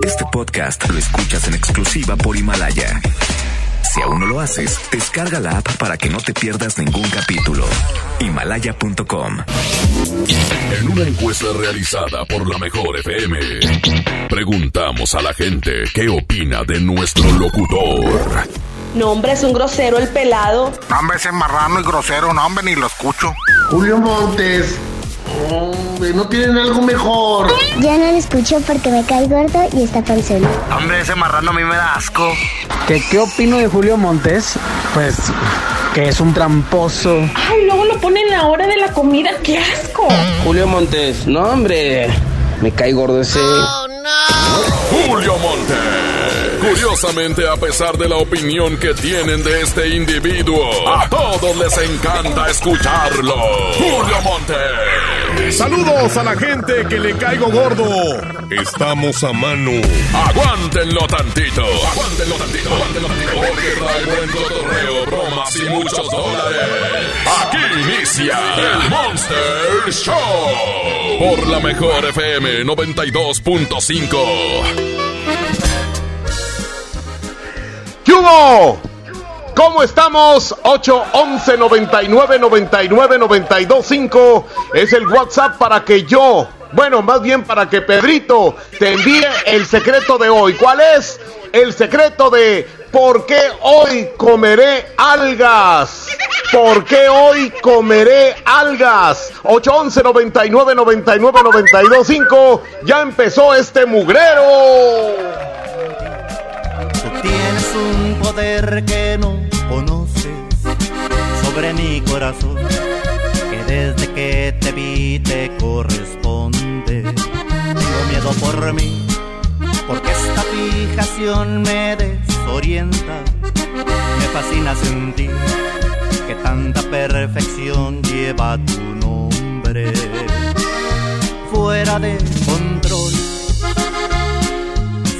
Este podcast lo escuchas en exclusiva por Himalaya. Si aún no lo haces, descarga la app para que no te pierdas ningún capítulo. Himalaya.com. En una encuesta realizada por la Mejor FM, preguntamos a la gente qué opina de nuestro locutor. No, hombre, es un grosero el pelado. No, hombre, ese marrano y grosero, no, hombre, ni lo escucho. Julio Montes. Hombre, ¿no tienen algo mejor? Ya no lo escucho porque me cae gordo y está panzón. Hombre, ese marrano a mí me da asco. ¿Qué, ¿Qué opino de Julio Montes? Pues que es un tramposo. Ay, luego lo ponen a la hora de la comida. ¡Qué asco! Julio Montes, no hombre, me cae gordo ese. Julio Monte. Curiosamente, a pesar de la opinión que tienen de este individuo, a todos les encanta escucharlo. Julio Monte. Saludos a la gente que le caigo gordo. Estamos a mano. Aguántenlo tantito. Aguántenlo tantito. Aguántenlo tantito. Porque trae buen cotorreo, bromas y muchos dólares. Aquí inicia el Monster Show. Por la mejor FM 92.5. ¿Qué hubo? ¿Cómo estamos? 811 99 99 92 5 es el WhatsApp para que yo, bueno, más bien para que Pedrito te envíe el secreto de hoy. ¿Cuál es? El secreto de por qué hoy comeré algas. ¿Por qué hoy comeré algas? 811 99 99 92 5 ya empezó este mugrero. Tienes un poder que no conoces sobre mi corazón, que desde que te vi te corresponde. Tengo miedo por mí, porque esta fijación me desorienta. Me fascina sentir que tanta perfección lleva tu nombre. Fuera de control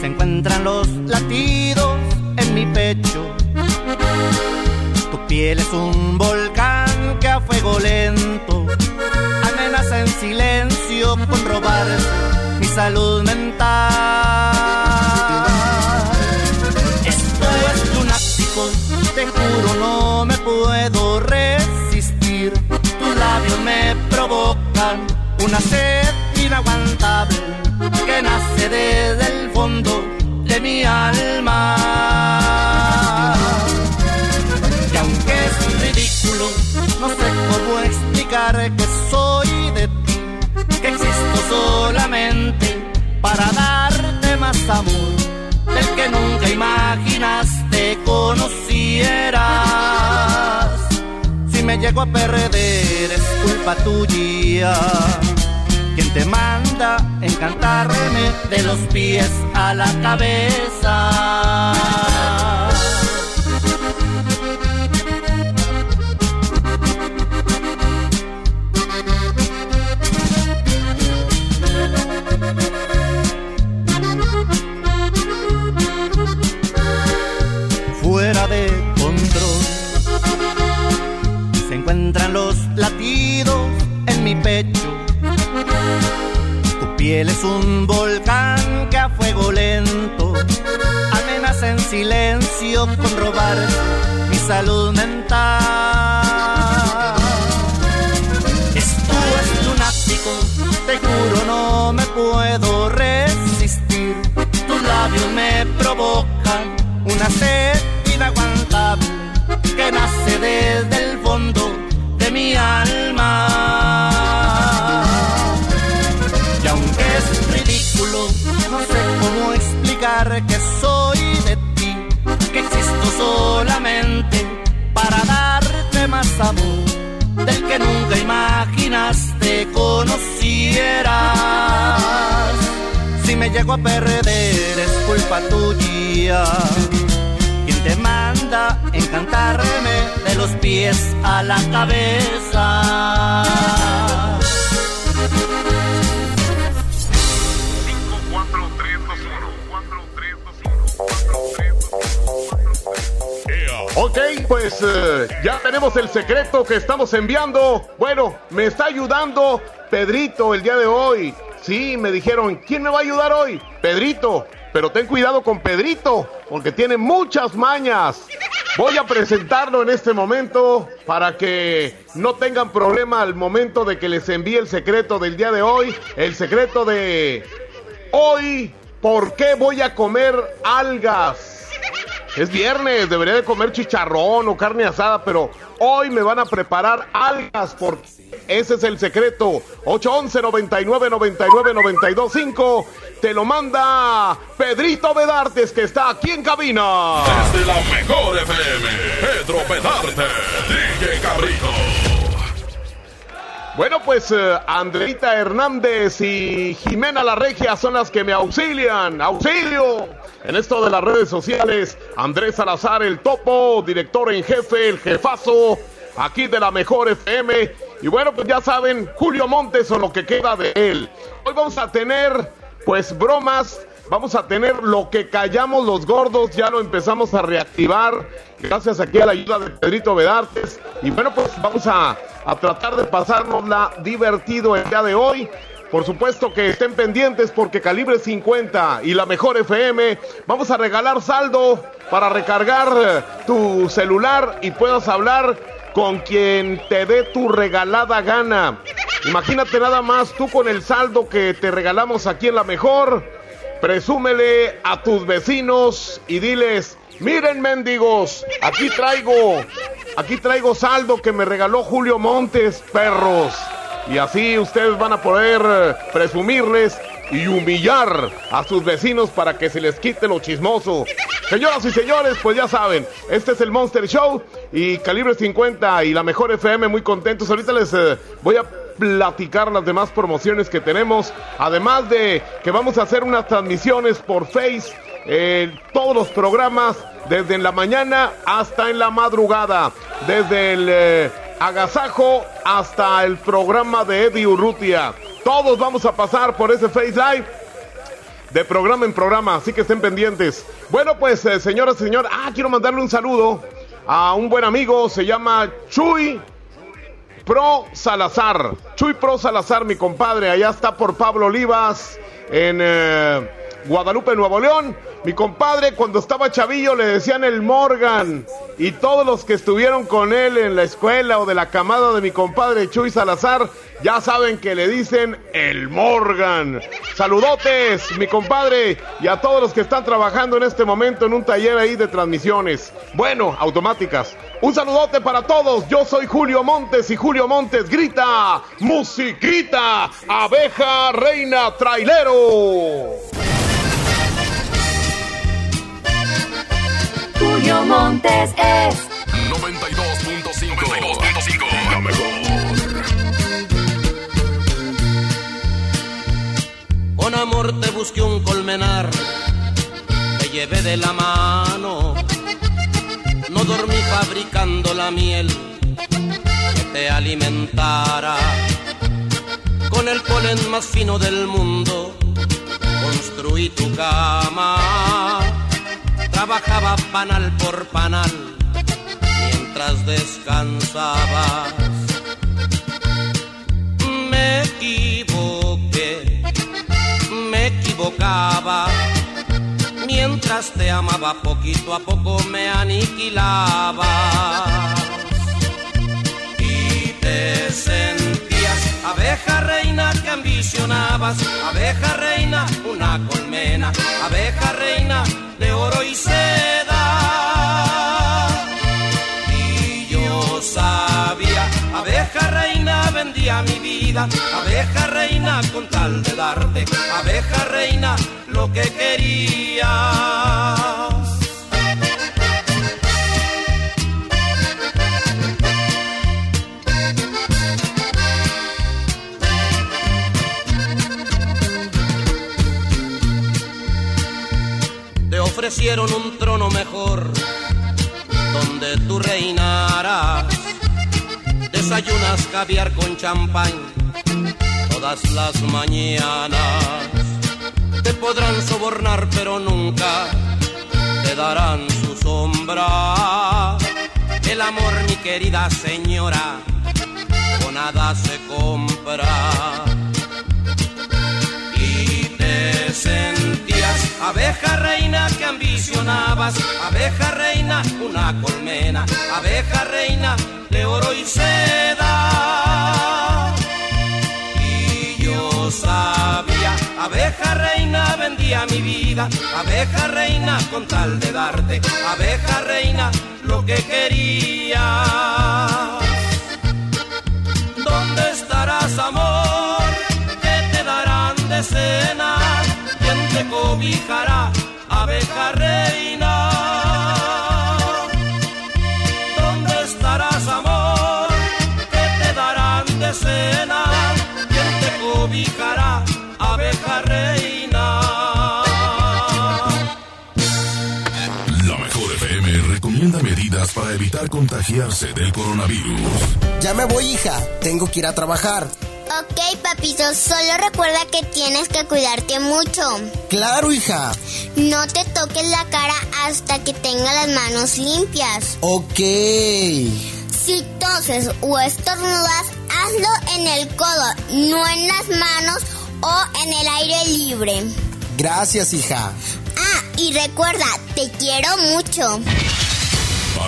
se encuentran los latidos en mi pecho. Tu piel es un volcán que a fuego lento amenaza en silencio con robar mi salud mental. Esto es lunático, te juro no me puedo resistir. Tus labios me provocan una sed inaguantable que nace desde el fondo mi alma. Y aunque es ridículo, no sé cómo explicar que soy de ti, que existo solamente para darte más amor del que nunca imaginaste conocieras. Si me llego a perder es culpa tuya te manda encantarme de los pies a la cabeza. Es un volcán que a fuego lento amenaza en silencio con robar mi salud mental. Esto es lunático, te juro no me puedo resistir. Tus labios me provocan una sed inaguantable que nace desde el fondo de mi alma. Si me llego a perder es culpa tuya. Quien te manda encantarme de los pies a la cabeza. Ok, pues eh, ya tenemos el secreto que estamos enviando. Bueno, me está ayudando Pedrito el día de hoy. Sí, me dijeron, ¿quién me va a ayudar hoy? Pedrito. Pero ten cuidado con Pedrito, porque tiene muchas mañas. Voy a presentarlo en este momento para que no tengan problema al momento de que les envíe el secreto del día de hoy. El secreto de hoy, ¿por qué voy a comer algas? Es viernes, debería de comer chicharrón o carne asada, pero hoy me van a preparar algas porque ese es el secreto. 811 99 99 92 5 te lo manda Pedrito Bedartes que está aquí en cabina. Desde la mejor FM, Pedro Bedarte, DJ Cabrito. Bueno, pues uh, Andreita Hernández y Jimena La Regia son las que me auxilian. ¡Auxilio! En esto de las redes sociales, Andrés Salazar, el topo, director en jefe, el jefazo, aquí de la mejor FM. Y bueno, pues ya saben, Julio Montes o lo que queda de él. Hoy vamos a tener, pues, bromas. Vamos a tener lo que callamos los gordos, ya lo empezamos a reactivar, gracias aquí a la ayuda de Pedrito Bedartes. Y bueno, pues vamos a, a tratar de pasárnosla divertido el día de hoy. Por supuesto que estén pendientes porque Calibre 50 y la mejor FM vamos a regalar saldo para recargar tu celular y puedas hablar con quien te dé tu regalada gana. Imagínate nada más tú con el saldo que te regalamos aquí en la mejor. Presúmele a tus vecinos y diles, miren mendigos, aquí traigo, aquí traigo saldo que me regaló Julio Montes, perros. Y así ustedes van a poder eh, presumirles y humillar a sus vecinos para que se les quite lo chismoso. Señoras y señores, pues ya saben, este es el Monster Show y Calibre 50 y la mejor FM muy contentos. Ahorita les eh, voy a platicar las demás promociones que tenemos, además de que vamos a hacer unas transmisiones por Face, eh, todos los programas desde en la mañana hasta en la madrugada, desde el... Eh, agasajo hasta el programa de Eddie Urrutia. Todos vamos a pasar por ese Face Live de programa en programa, así que estén pendientes. Bueno, pues, eh, señoras y señores, ah, quiero mandarle un saludo a un buen amigo, se llama Chuy Pro Salazar. Chuy Pro Salazar, mi compadre, allá está por Pablo Olivas, en eh, Guadalupe, Nuevo León. Mi compadre, cuando estaba chavillo, le decían el Morgan. Y todos los que estuvieron con él en la escuela o de la camada de mi compadre Chuy Salazar, ya saben que le dicen el Morgan. Saludotes, mi compadre, y a todos los que están trabajando en este momento en un taller ahí de transmisiones. Bueno, automáticas. Un saludote para todos. Yo soy Julio Montes y Julio Montes grita, musiquita, abeja reina trailero. Julio Montes es 92.5. La mejor. Con amor te busqué un colmenar, te llevé de la mano. Fabricando la miel que te alimentara. Con el polen más fino del mundo construí tu cama. Trabajaba panal por panal mientras descansabas. Me equivoqué, me equivocaba. Mientras te amaba poquito a poco me aniquilaba. Y te sentías abeja reina que ambicionabas, abeja reina, una colmena, abeja reina de oro y seda. Vendía mi vida, abeja reina con tal de darte, abeja reina lo que querías. Te ofrecieron un trono mejor donde tú reinarás. Desayunas caviar con champán todas las mañanas. Te podrán sobornar pero nunca te darán su sombra. El amor, mi querida señora, con nada se compra. Abeja reina que ambicionabas, abeja reina, una colmena, abeja reina de oro y seda. Y yo sabía, abeja reina vendía mi vida, abeja reina con tal de darte, abeja reina lo que quería. Cobijará, abeja reina? ¿Dónde estarás, amor? ¿Qué te darán de cena? ¿Quién te cobijará, abeja reina? La mejor FM recomienda medidas para evitar contagiarse del coronavirus. Ya me voy, hija. Tengo que ir a trabajar. Ok, papito, solo recuerda que tienes que cuidarte mucho. Claro, hija. No te toques la cara hasta que tenga las manos limpias. Ok. Si toses o estornudas, hazlo en el codo, no en las manos o en el aire libre. Gracias, hija. Ah, y recuerda, te quiero mucho.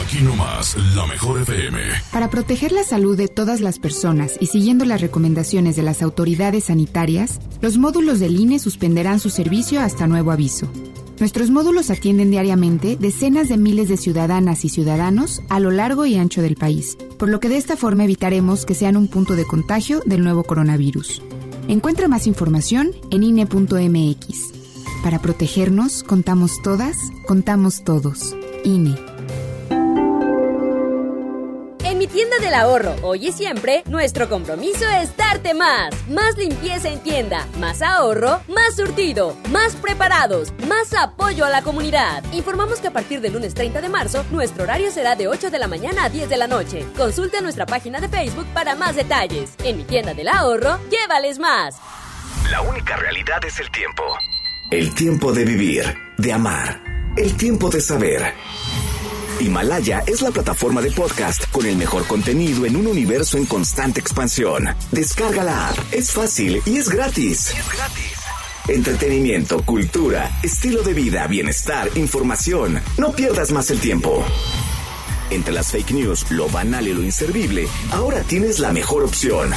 Aquí nomás, la mejor FM. Para proteger la salud de todas las personas y siguiendo las recomendaciones de las autoridades sanitarias, los módulos del INE suspenderán su servicio hasta nuevo aviso. Nuestros módulos atienden diariamente decenas de miles de ciudadanas y ciudadanos a lo largo y ancho del país, por lo que de esta forma evitaremos que sean un punto de contagio del nuevo coronavirus. Encuentra más información en INE.mx. Para protegernos, contamos todas, contamos todos. INE. En mi tienda del ahorro, hoy y siempre, nuestro compromiso es darte más. Más limpieza en tienda, más ahorro, más surtido, más preparados, más apoyo a la comunidad. Informamos que a partir del lunes 30 de marzo, nuestro horario será de 8 de la mañana a 10 de la noche. Consulta nuestra página de Facebook para más detalles. En mi tienda del ahorro, llévales más. La única realidad es el tiempo. El tiempo de vivir, de amar, el tiempo de saber. Himalaya es la plataforma de podcast con el mejor contenido en un universo en constante expansión. Descarga la app, es fácil y es gratis. Entretenimiento, cultura, estilo de vida, bienestar, información. No pierdas más el tiempo. Entre las fake news, lo banal y lo inservible, ahora tienes la mejor opción.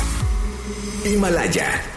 Himalaya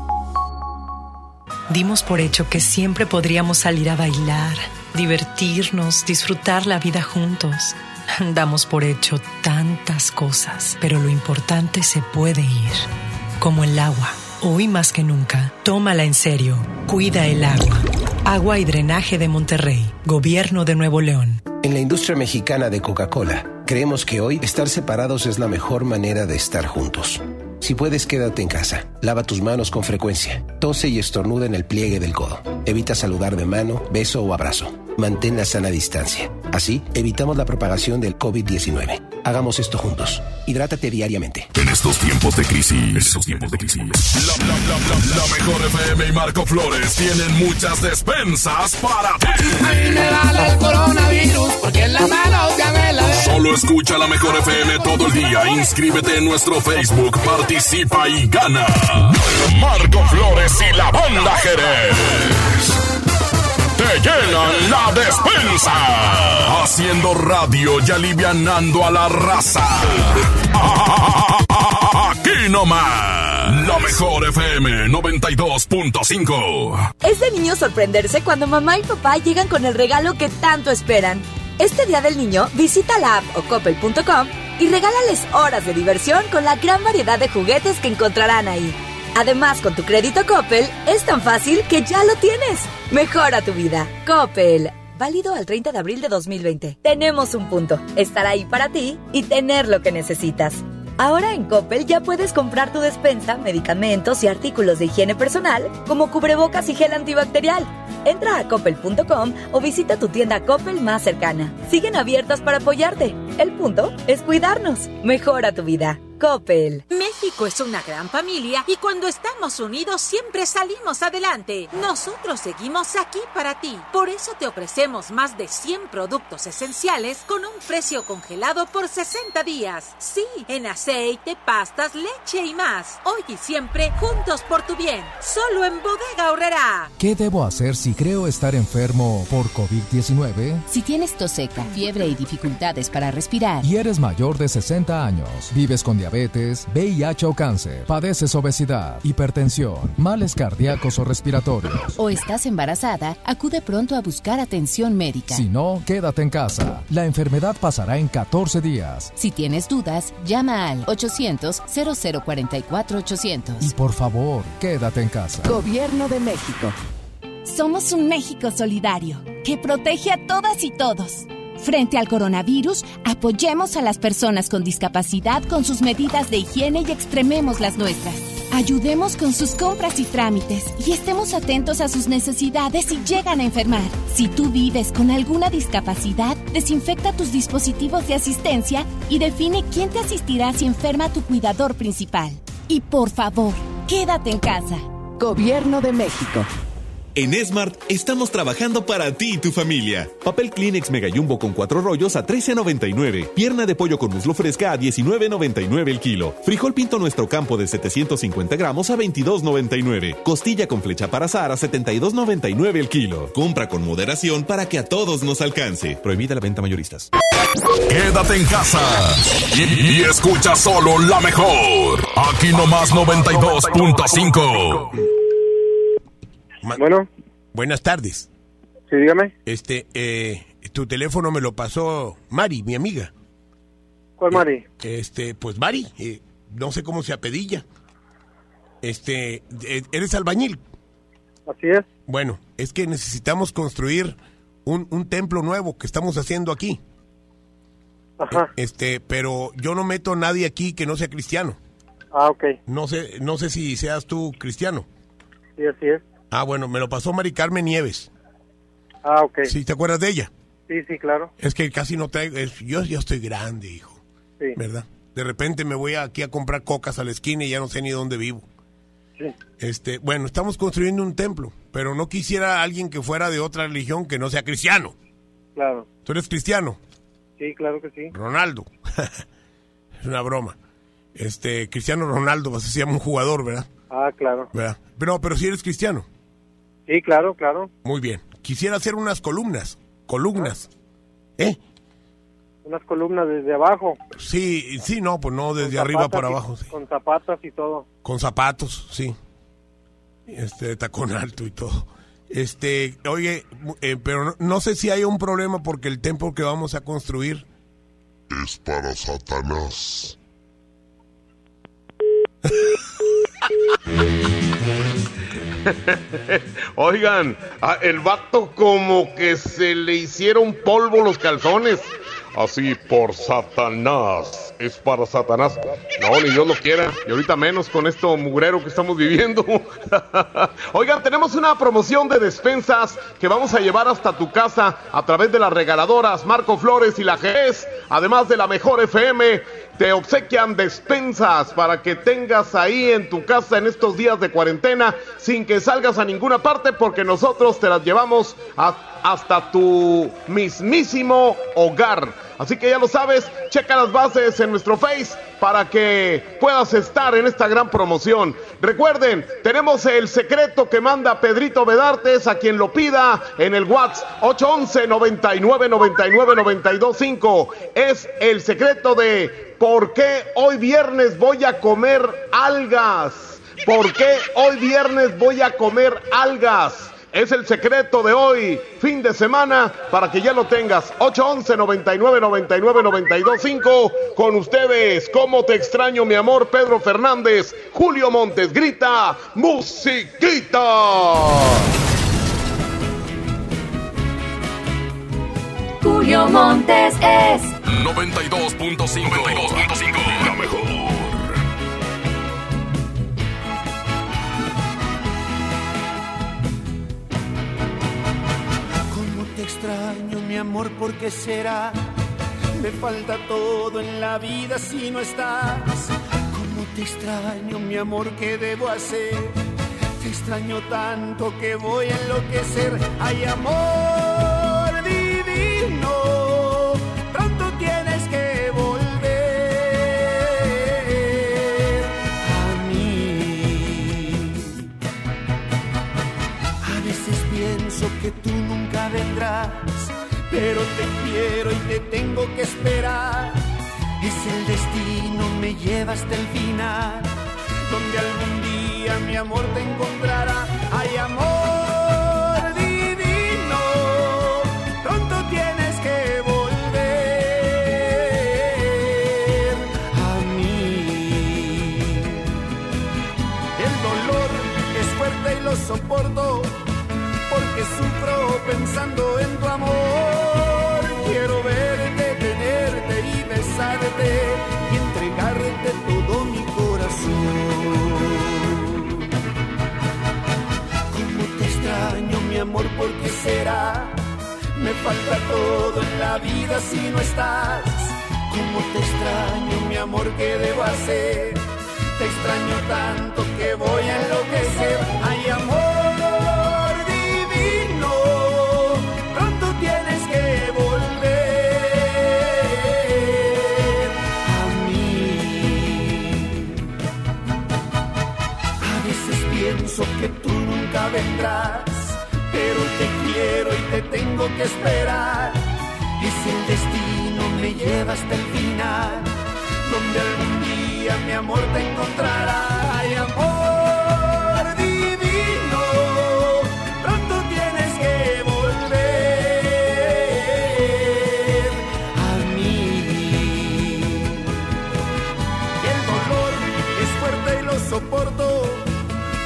Dimos por hecho que siempre podríamos salir a bailar, divertirnos, disfrutar la vida juntos. Damos por hecho tantas cosas, pero lo importante se puede ir, como el agua. Hoy más que nunca, tómala en serio. Cuida el agua. Agua y Drenaje de Monterrey, Gobierno de Nuevo León. En la industria mexicana de Coca-Cola, creemos que hoy estar separados es la mejor manera de estar juntos. Si puedes, quédate en casa. Lava tus manos con frecuencia. Tose y estornuda en el pliegue del codo. Evita saludar de mano, beso o abrazo. Mantén la sana distancia. Así, evitamos la propagación del COVID-19. Hagamos esto juntos. Hidrátate diariamente. En estos tiempos de crisis, en estos tiempos de crisis. La, la, la, la, la mejor FM y Marco Flores tienen muchas despensas para ti. A mí me vale el coronavirus porque en la mano ya me la Solo escucha la mejor FM todo el día. Inscríbete en nuestro Facebook, participa y gana. Marco Flores y la banda Jerez te llenan la despensa. Haciendo radio y alivianando a la raza. Aquí nomás. La mejor FM 92.5. Es de niño sorprenderse cuando mamá y papá llegan con el regalo que tanto esperan. Este día del niño, visita la app o coppel.com y regálales horas de diversión con la gran variedad de juguetes que encontrarán ahí. Además, con tu crédito Coppel, es tan fácil que ya lo tienes. Mejora tu vida. Coppel. Válido al 30 de abril de 2020. Tenemos un punto. Estar ahí para ti y tener lo que necesitas. Ahora en Coppel ya puedes comprar tu despensa, medicamentos y artículos de higiene personal, como cubrebocas y gel antibacterial. Entra a coppel.com o visita tu tienda Coppel más cercana. Siguen abiertas para apoyarte. El punto es cuidarnos. Mejora tu vida. Coppel. México es una gran familia y cuando estamos unidos siempre salimos adelante. Nosotros seguimos aquí para ti. Por eso te ofrecemos más de 100 productos esenciales con un precio congelado por 60 días. Sí, en aceite, pastas, leche y más. Hoy y siempre juntos por tu bien. Solo en Bodega Horrera. ¿Qué debo hacer si creo estar enfermo por COVID-19? Si tienes tos seca, fiebre y dificultades para respirar. Y eres mayor de 60 años, vives con diabetes, VIH o cáncer, padeces obesidad, hipertensión, males cardíacos o respiratorios. O estás embarazada, acude pronto a buscar atención médica. Si no, quédate en casa. La enfermedad pasará en 14 días. Si tienes dudas, llama al 800-0044-800. Y por favor, quédate en casa. Gobierno de México. Somos un México solidario que protege a todas y todos. Frente al coronavirus, apoyemos a las personas con discapacidad con sus medidas de higiene y extrememos las nuestras. Ayudemos con sus compras y trámites y estemos atentos a sus necesidades si llegan a enfermar. Si tú vives con alguna discapacidad, desinfecta tus dispositivos de asistencia y define quién te asistirá si enferma tu cuidador principal. Y por favor, quédate en casa. Gobierno de México. En Smart estamos trabajando para ti y tu familia. Papel Kleenex Mega Jumbo con cuatro rollos a 13.99. Pierna de pollo con muslo fresca a 19.99 el kilo. Frijol pinto nuestro campo de 750 gramos a 22.99. Costilla con flecha para azar a 72.99 el kilo. Compra con moderación para que a todos nos alcance. Prohibida la venta mayoristas. Quédate en casa y, y escucha solo la mejor. Aquí nomás 92.5. Bueno. Buenas tardes. Sí, dígame. Este, eh, tu teléfono me lo pasó Mari, mi amiga. ¿Cuál Mari? Este, pues Mari, eh, no sé cómo se apedilla. Este, eh, eres albañil. Así es. Bueno, es que necesitamos construir un, un templo nuevo que estamos haciendo aquí. Ajá. Este, pero yo no meto a nadie aquí que no sea cristiano. Ah, ok. No sé, no sé si seas tú cristiano. Sí, así es. Ah, bueno, me lo pasó Mari Carmen Nieves. Ah, ok. ¿Sí te acuerdas de ella? Sí, sí, claro. Es que casi no traigo, es- yo ya estoy grande, hijo. Sí. ¿Verdad? De repente me voy aquí a comprar cocas a la esquina y ya no sé ni dónde vivo. Sí. Este, bueno, estamos construyendo un templo, pero no quisiera alguien que fuera de otra religión que no sea cristiano. Claro. ¿Tú eres cristiano? Sí, claro que sí. Ronaldo. es una broma. Este, Cristiano Ronaldo, así se llama un jugador, ¿verdad? Ah, claro. ¿Verdad? Pero, pero si eres cristiano. Sí, claro, claro. Muy bien. Quisiera hacer unas columnas. Columnas. ¿Eh? Unas columnas desde abajo. Sí, sí, no, pues no desde arriba para y- abajo. sí. Con zapatas y todo. Con zapatos, sí. Este, tacón alto y todo. Este, oye, eh, pero no, no sé si hay un problema porque el templo que vamos a construir Es para Satanás. Oigan, el vato como que se le hicieron polvo los calzones. Así por Satanás. Es para Satanás. No, ni Dios lo quiera. Y ahorita menos con esto mugrero que estamos viviendo. Oigan, tenemos una promoción de despensas que vamos a llevar hasta tu casa a través de las regaladoras Marco Flores y la Jerez. Además de la mejor FM, te obsequian despensas para que tengas ahí en tu casa en estos días de cuarentena sin que salgas a ninguna parte porque nosotros te las llevamos hasta tu mismísimo hogar. Así que ya lo sabes, checa las bases en nuestro Face para que puedas estar en esta gran promoción. Recuerden, tenemos el secreto que manda Pedrito Bedartes a quien lo pida en el WhatsApp 811 99 99 925. Es el secreto de por qué hoy viernes voy a comer algas. ¿Por qué hoy viernes voy a comer algas? Es el secreto de hoy, fin de semana, para que ya lo tengas. 811 99 99 925 con ustedes. ¿Cómo te extraño, mi amor? Pedro Fernández, Julio Montes, grita, musiquita. Julio Montes es 92.5. 92.5. La mejor. Extraño, mi amor, ¿por qué será? Me falta todo en la vida si no estás. ¿Cómo te extraño, mi amor, qué debo hacer? Te extraño tanto que voy a enloquecer. Ay, amor divino, pronto tienes que volver a mí. A veces pienso que tú nunca vendrás, pero te quiero y te tengo que esperar. Es el destino, me lleva hasta el final, donde algún día mi amor te encontrará. Ay, amor divino, pronto tienes que volver a mí. El dolor es fuerte y lo soporto pensando en tu amor. Quiero verte, tenerte y besarte y entregarte todo mi corazón. Cómo te extraño, mi amor, ¿por qué será? Me falta todo en la vida si no estás. Cómo te extraño, mi amor, ¿qué debo hacer? Te extraño tanto que voy a enloquecer. Ay, amor te quiero y te tengo que esperar. Es el destino, me lleva hasta el final, donde algún día mi amor te encontrará. Ay, amor divino, pronto tienes que volver a mí. El dolor es fuerte y lo soporto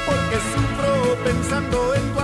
porque sufro pensando en tu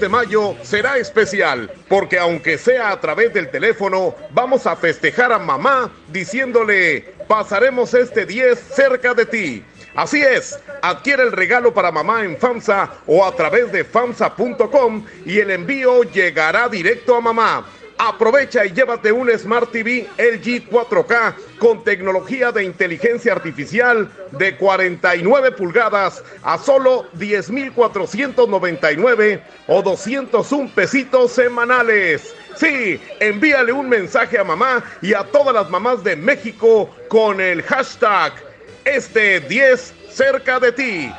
de mayo será especial porque aunque sea a través del teléfono, vamos a festejar a mamá diciéndole, pasaremos este 10 cerca de ti. Así es, adquiere el regalo para mamá en FAMSA o a través de FAMSA.com y el envío llegará directo a mamá. Aprovecha y llévate un Smart TV LG 4K con tecnología de inteligencia artificial de 49 pulgadas a solo 10,499 o 201 pesitos semanales. Sí, envíale un mensaje a mamá y a todas las mamás de México con el hashtag este 10 cerca de ti.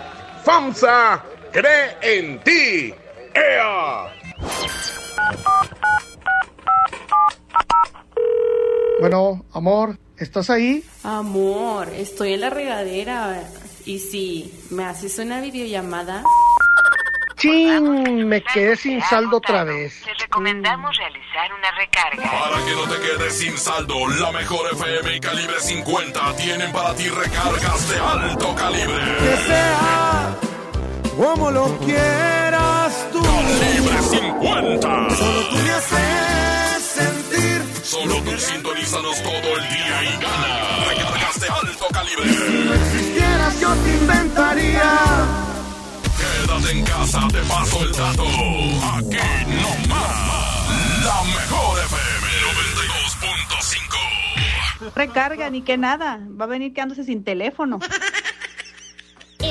FAMSA cree en ti. ¡Ea! Bueno, amor, ¿estás ahí? Amor, estoy en la regadera. Y si me haces una videollamada. ¡Chin! Me quedé sin saldo otra vez. Te recomendamos realizar una recarga. Para que no te quedes sin saldo, la mejor FM y calibre 50 tienen para ti recargas de alto calibre. Que sea como lo quieras tú. Calibre 50. Solo tú me haces. Solo tú sintonízanos todo el día y gana. Recargas de alto calibre. Si no existieras, yo te inventaría. Quédate en casa, te paso el dato. Aquí no más. La mejor FM 92.5. Recarga, ni que nada. Va a venir quedándose sin teléfono.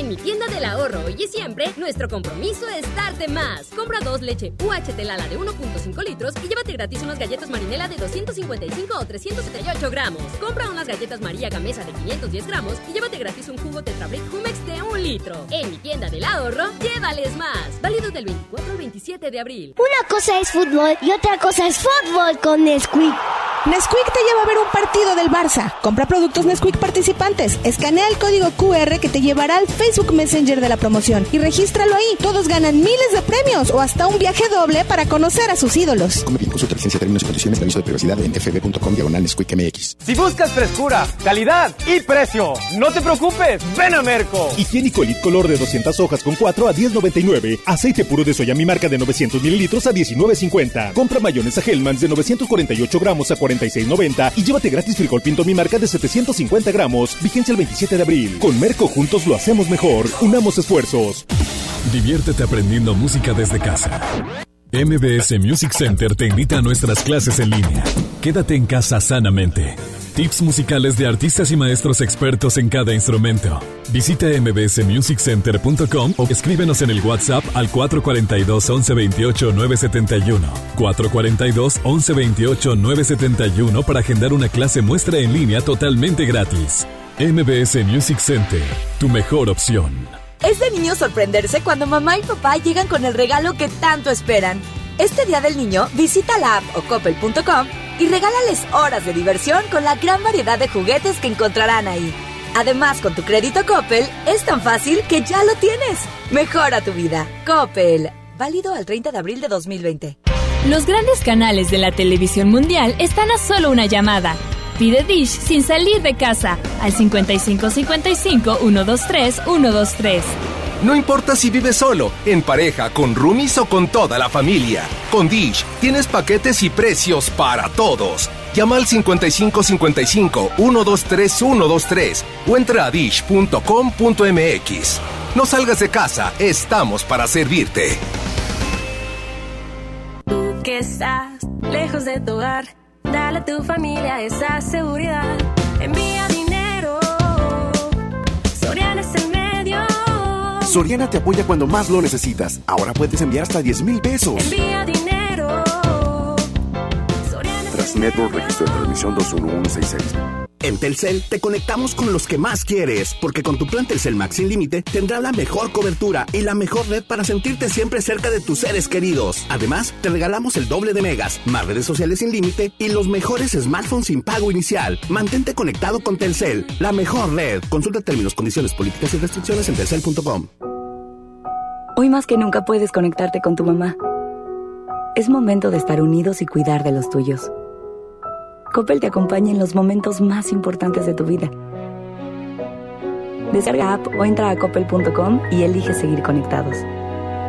En mi tienda del ahorro hoy y siempre, nuestro compromiso es darte más. Compra dos leche UHT Lala de 1.5 litros y llévate gratis unas galletas marinela de 255 o 378 gramos. Compra unas galletas María Gamesa de 510 gramos y llévate gratis un jugo Tetra Brick Humex de 1 litro. En mi tienda del ahorro, llévales más. Válido del 24 al 27 de abril. Una cosa es fútbol y otra cosa es fútbol con Nesquik. Nesquik te lleva a ver un partido del Barça. Compra productos Nesquik participantes. Escanea el código QR que te llevará al Facebook Messenger de la promoción y regístralo ahí. Todos ganan miles de premios o hasta un viaje doble para conocer a sus ídolos. Come bien, consulta licencia, términos y condiciones de aviso de privacidad en fb.com diagonal MX. Si buscas frescura, calidad y precio, no te preocupes, ven a Merco. Higiénico Elite Color de 200 hojas con 4 a 10.99. Aceite puro de soya mi marca de 900 mililitros a 19.50. Compra mayonesa Hellmann's de 948 gramos a 46.90 y llévate gratis frijol pinto mi marca de 750 gramos. Vigencia el 27 de abril. Con Merco juntos lo hacemos mejor. Unamos esfuerzos. Diviértete aprendiendo música desde casa. MBS Music Center te invita a nuestras clases en línea. Quédate en casa sanamente. Tips musicales de artistas y maestros expertos en cada instrumento. Visita mbsmusiccenter.com o escríbenos en el WhatsApp al 442 1128 971. 442 1128 971 para agendar una clase muestra en línea totalmente gratis. MBS Music Center, tu mejor opción. Es de niño sorprenderse cuando mamá y papá llegan con el regalo que tanto esperan. Este Día del Niño, visita la app o coppel.com y regálales horas de diversión con la gran variedad de juguetes que encontrarán ahí. Además, con tu crédito Coppel, es tan fácil que ya lo tienes. Mejora tu vida. Coppel. Válido al 30 de abril de 2020. Los grandes canales de la televisión mundial están a solo una llamada. Pide Dish sin salir de casa al 5555 123 123. No importa si vives solo, en pareja, con roomies o con toda la familia. Con Dish tienes paquetes y precios para todos. Llama al 5555 123 123 o entra a dish.com.mx. No salgas de casa, estamos para servirte. Tú que estás lejos de tu hogar, dale a tu familia esa seguridad. Envía dinero. Soriana es el medio. Soriana te apoya cuando más lo necesitas. Ahora puedes enviar hasta 10 mil pesos. Envía dinero. Transnetwork Registro de Transmisión 21166. En Telcel te conectamos con los que más quieres, porque con tu plan Telcel Max sin límite tendrás la mejor cobertura y la mejor red para sentirte siempre cerca de tus seres queridos. Además, te regalamos el doble de megas, más redes sociales sin límite y los mejores smartphones sin pago inicial. Mantente conectado con Telcel, la mejor red. Consulta términos, condiciones, políticas y restricciones en telcel.com. Hoy más que nunca puedes conectarte con tu mamá. Es momento de estar unidos y cuidar de los tuyos. Coppel te acompaña en los momentos más importantes de tu vida. Descarga app o entra a coppel.com y elige seguir conectados.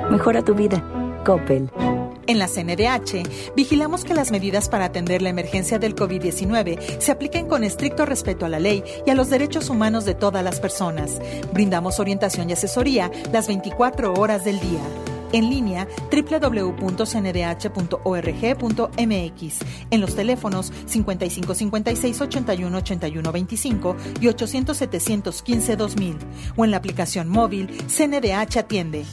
Mejora tu vida. Coppel. En la CNDH, vigilamos que las medidas para atender la emergencia del COVID-19 se apliquen con estricto respeto a la ley y a los derechos humanos de todas las personas. Brindamos orientación y asesoría las 24 horas del día en línea www.cndh.org.mx, en los teléfonos 5556 81 81 25 y 800 715 2000 o en la aplicación móvil CNDH Atiende.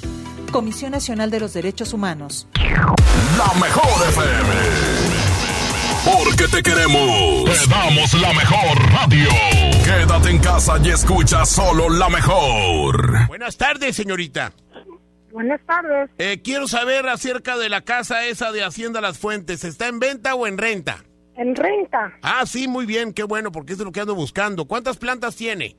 Comisión Nacional de los Derechos Humanos. La mejor FM. Porque te queremos. Te damos la mejor radio. Quédate en casa y escucha solo la mejor. Buenas tardes, señorita. Buenas tardes. Eh, quiero saber acerca de la casa esa de Hacienda Las Fuentes. ¿Está en venta o en renta? En renta. Ah, sí, muy bien, qué bueno, porque es lo que ando buscando. ¿Cuántas plantas tiene?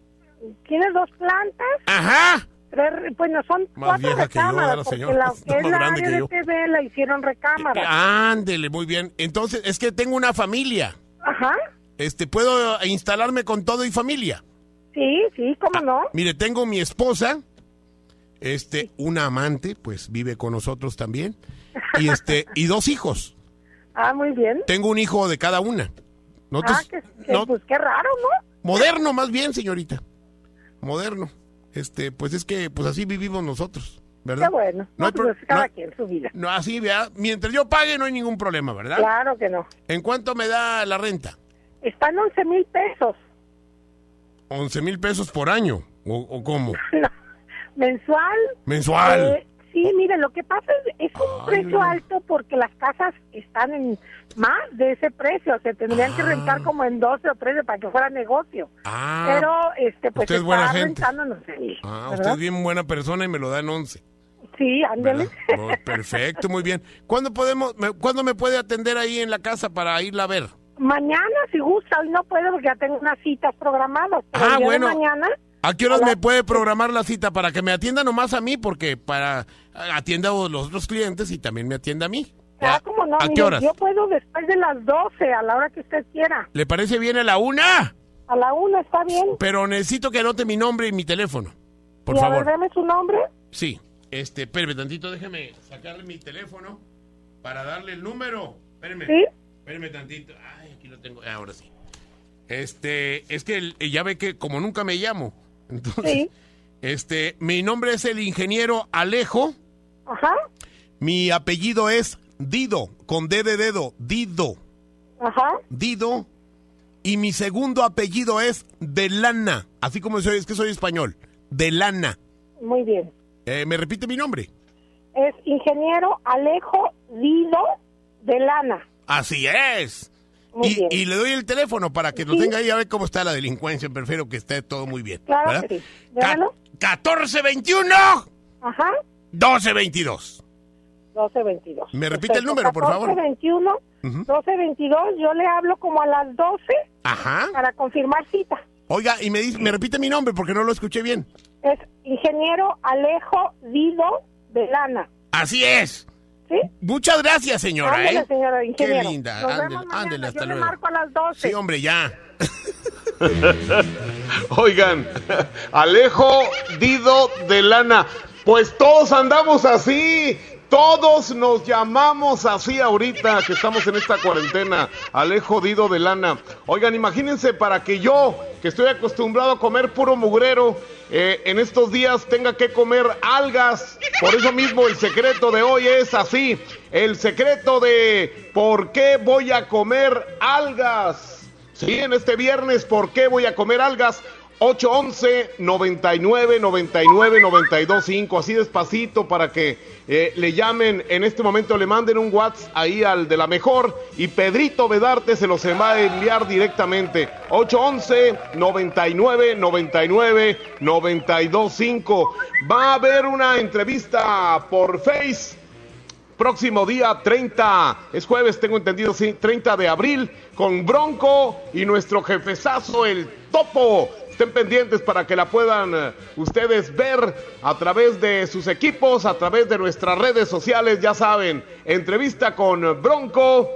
Tiene dos plantas. Ajá. Tres, bueno, son Más cuatro vieja que yo, recámaras, la porque señora. la que es la área que de yo. TV la hicieron recámaras. Ándele, muy bien. Entonces, es que tengo una familia. Ajá. Este, ¿puedo instalarme con todo y familia? Sí, sí, cómo no. Mire, tengo mi esposa, este, una amante, pues vive con nosotros también, y este, y dos hijos. Ah, muy bien. Tengo un hijo de cada una. Nosotros- ah, que, que, no- pues qué raro, ¿no? Moderno, más bien, señorita. Moderno. Este, pues es que, pues así vivimos nosotros, ¿verdad? Qué bueno. No hay No, pues cada no- quien su vida. No, así, vea, mientras yo pague no hay ningún problema, ¿verdad? Claro que no. ¿En cuánto me da la renta? Están 11 mil pesos 11 mil pesos por año, ¿o, o cómo? mensual. Mensual. Eh, sí, mire, lo que pasa es, es un Ay, precio alto porque las casas están en más de ese precio. Se tendrían que rentar como en 12 o 13 para que fuera negocio. Ah, Pero, este, pues usted es está buena gente. rentando en 11 mil. Ah, usted es bien buena persona y me lo da en 11. Sí, ándele. Oh, perfecto, muy bien. ¿Cuándo podemos, me, ¿cuándo me puede atender ahí en la casa para irla a ver? Mañana, si gusta, hoy no puedo porque ya tengo unas citas programadas. pero Ah, de bueno. mañana, ¿A qué horas A me puede programar la cita para que me atienda nomás a mí? Porque para atienda a los otros clientes y también me atienda a mí. Ah, como no, ¿A qué horas? yo puedo después de las 12, a la hora que usted quiera. ¿Le parece bien a la una? A la una está bien. Pero necesito que anote mi nombre y mi teléfono. Por y a favor. ver, deme su nombre. Sí. Este, espéreme tantito, déjeme sacarle mi teléfono para darle el número. Espéreme. ¿Sí? Espéreme tantito. Ay, aquí lo tengo. Ah, Ahora sí. Este, es que el- ya ve que como nunca me llamo. Entonces, Sí. este, mi nombre es el ingeniero Alejo. Ajá, Mi apellido es Dido, con D de dedo, Dido. ajá. Dido. Y mi segundo apellido es Delana. Así como soy, es que soy español. Delana. Muy bien. Eh, ¿Me repite mi nombre? Es ingeniero Alejo Dido de Lana. Así es. Muy y, bien. y le doy el teléfono para que lo Sí. tenga ahí a ver cómo está la delincuencia. Prefiero que esté todo muy bien. Claro que sí. Ca- Déjalo. 1421 Ajá, 1222. 1222. ¿Me repite el número, por favor? 1221, Ujú. 1222. Yo le hablo como a las 12 Ajá. para confirmar cita. Oiga, y me, dice, me repite mi nombre porque no lo escuché bien. Es ingeniero Alejo Dido de Lana. Así es. ¿Sí? Muchas gracias, señora. ¿eh? señora Qué linda. Nos Ándele, vemos mañana. ándele, hasta Yo le luego. marco a las 12. Sí, hombre, ya. Oigan, Alejo Dido de Lana. Pues todos andamos así. Todos nos llamamos así ahorita que estamos en esta cuarentena. Alejo Dido de Lana. Oigan, imagínense para que yo, que estoy acostumbrado a comer puro mugrero, eh, en estos días tenga que comer algas. Por eso mismo el secreto de hoy es así. El secreto de por qué voy a comer algas. Sí, en este viernes, ¿por qué voy a comer algas? 811 99 99 92 5 así despacito para que eh, le llamen en este momento le manden un WhatsApp ahí al de la mejor y Pedrito Bedarte se los va a enviar directamente. 811 99 99 92 5 va a haber una entrevista por Face Próximo día 30, es jueves, tengo entendido, sí, 30 de abril, con Bronco y nuestro jefezazo, el Topo. Estén pendientes para que la puedan eh, ustedes ver a través de sus equipos, a través de nuestras redes sociales, ya saben, entrevista con Bronco.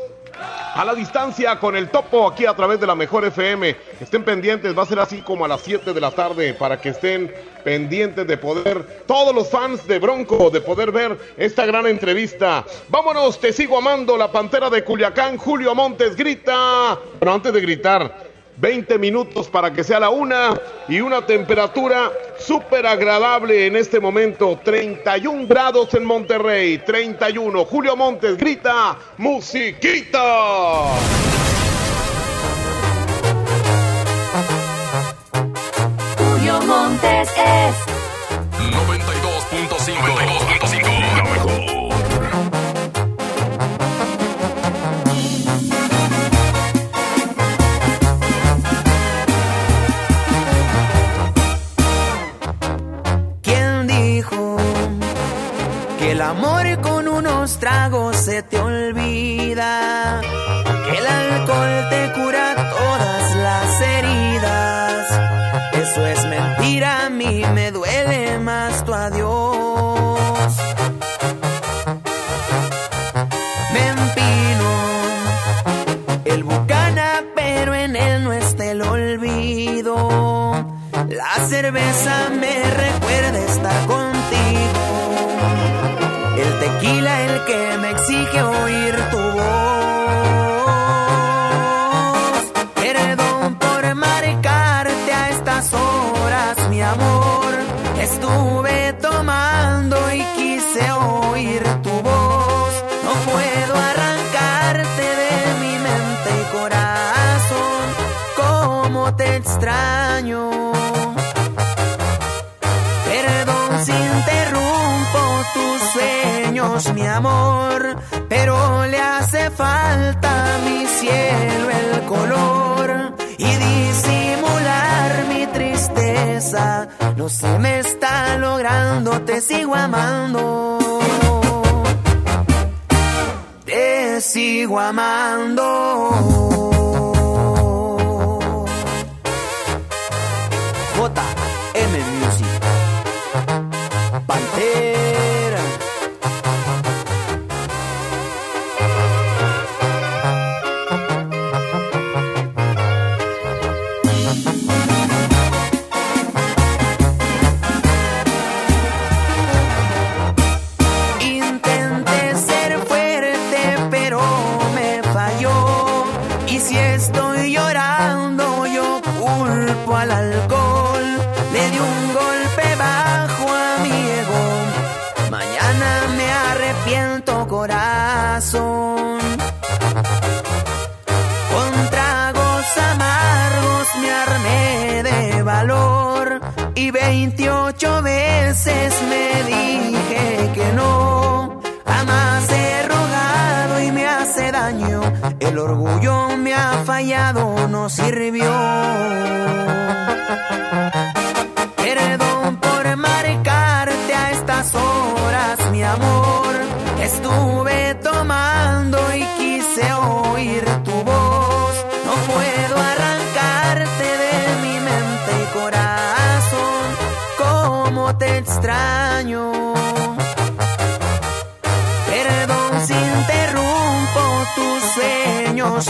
A la distancia con el topo aquí a través de la mejor FM. Estén pendientes, va a ser así como a las 7 de la tarde para que estén pendientes de poder, todos los fans de Bronco, de poder ver esta gran entrevista. Vámonos, te sigo amando, la pantera de Culiacán, Julio Montes grita. Pero antes de gritar, 20 minutos para que sea la una y una temperatura súper agradable en este momento. 31 grados en Monterrey, 31. Julio Montes grita, musiquita. Julio Montes es 92.5. 92.5. amor con unos tragos se te olvida? Que el alcohol te cura todas las heridas. Eso es mentira, a mí me duele más tu adiós. Me empino el bucana, pero en él no está el olvido. La cerveza me recuerda estar contigo. Que me exige oír tu voz. Perdón por marcarte a estas horas, mi amor. Estuve tomando y quise oír tu voz. No puedo arrancarte de mi mente y corazón. Cómo te extraño. Perdón si interrumpo tus sueños, mi amor, pero le hace falta a mi cielo el color y disimular mi tristeza. No se me está logrando, te sigo amando. Te sigo amando. JM Music. Pantera. Veces me dije que no. Jamás he rogado y me hace daño. El orgullo me ha fallado, no sirvió.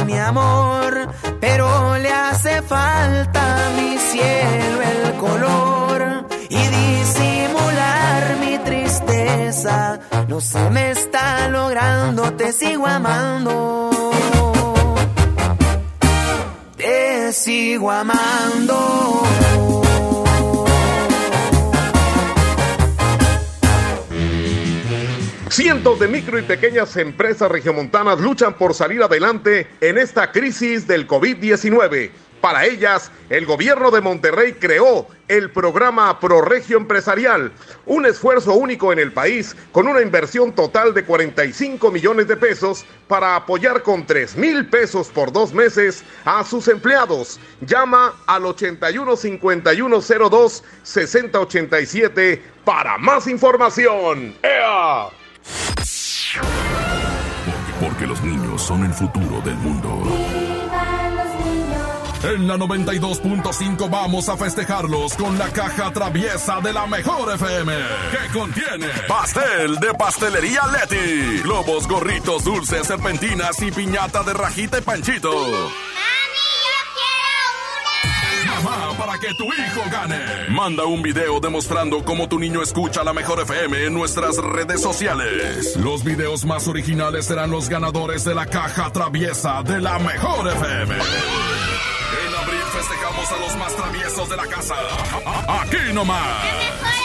Mi amor. Pero le hace falta mi cielo el color y disimular mi tristeza. No se me está logrando, te sigo amando. Te sigo amando. Cientos de micro y pequeñas empresas regiomontanas luchan por salir adelante en esta crisis del COVID-19. Para ellas, el gobierno de Monterrey creó el programa ProRegio Empresarial, un esfuerzo único en el país con una inversión total de 45 millones de pesos para apoyar con 3 mil pesos por dos meses a sus empleados. Llama al 81 5102 6087 para más información. ¡Ea! Porque los niños son el futuro del mundo. En la 92.5 vamos a festejarlos con la caja traviesa de la mejor FM. Que contiene pastel de pastelería Leti, globos, gorritos, dulces, serpentinas y piñata de rajita y panchito. Mamá, para que tu hijo gane. Manda un video demostrando cómo tu niño escucha la mejor FM en nuestras redes sociales. Los videos más originales serán los ganadores de la caja traviesa de la mejor FM. En abril festejamos a los más traviesos de la casa. Aquí nomás.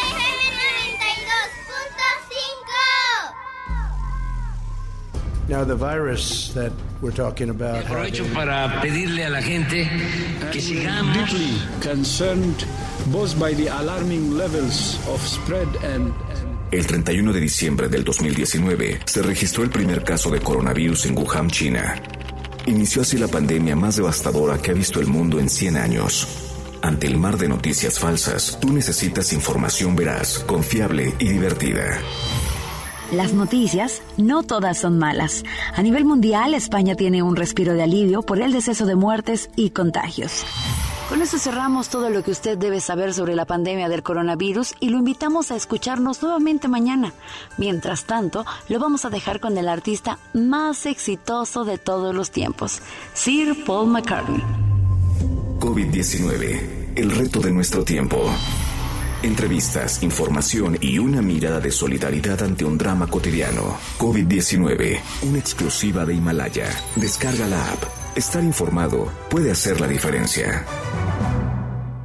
Aprovecho para pedirle a la gente que sigamos deeply concerned both by the alarming levels of spread and El 31 de diciembre del 2019 se registró el primer caso de coronavirus en Wuhan, China. Inició así la pandemia más devastadora que ha visto el mundo en 100 años. Ante el mar de noticias falsas, tú necesitas información veraz, confiable y divertida. Las noticias no todas son malas. A nivel mundial, España tiene un respiro de alivio por el deceso de muertes y contagios. Con eso cerramos todo lo que usted debe saber sobre la pandemia del coronavirus y lo invitamos a escucharnos nuevamente mañana. Mientras tanto, lo vamos a dejar con el artista más exitoso de todos los tiempos, Sir Paul McCartney. COVID-19, el reto de nuestro tiempo. Entrevistas, información y una mirada de solidaridad ante un drama cotidiano. COVID-19, una exclusiva de Himalaya. Descarga la app. Estar informado puede hacer la diferencia.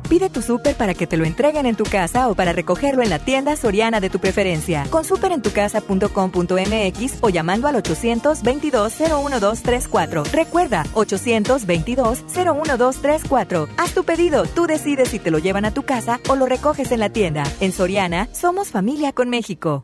Pide tu súper para que te lo entreguen en tu casa o para recogerlo en la tienda soriana de tu preferencia. Con superentucasa.com.mx o llamando al 822-01234. Recuerda, 822-01234. Haz tu pedido, tú decides si te lo llevan a tu casa o lo recoges en la tienda. En Soriana, somos familia con México.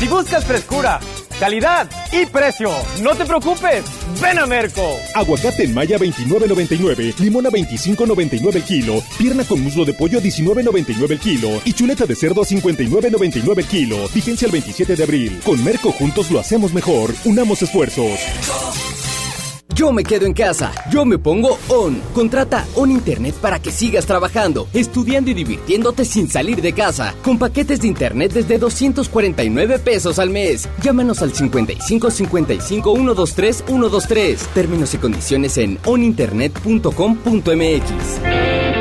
Si buscas frescura, calidad y precio, no te preocupes, ven a Merco. Aguacate en Maya 29.99, limón a 25.99 el kilo, pierna con muslo de pollo a 19.99 el kilo y chuleta de cerdo a 59.99 el kilo. Vigencia el 27 de abril. Con Merco juntos lo hacemos mejor. Unamos esfuerzos. Yo me quedo en casa. Yo me pongo On. Contrata On Internet para que sigas trabajando, estudiando y divirtiéndote sin salir de casa. Con paquetes de Internet desde 249 pesos al mes. Llámanos al 55 55 123 123. Términos y condiciones en oninternet.com.mx.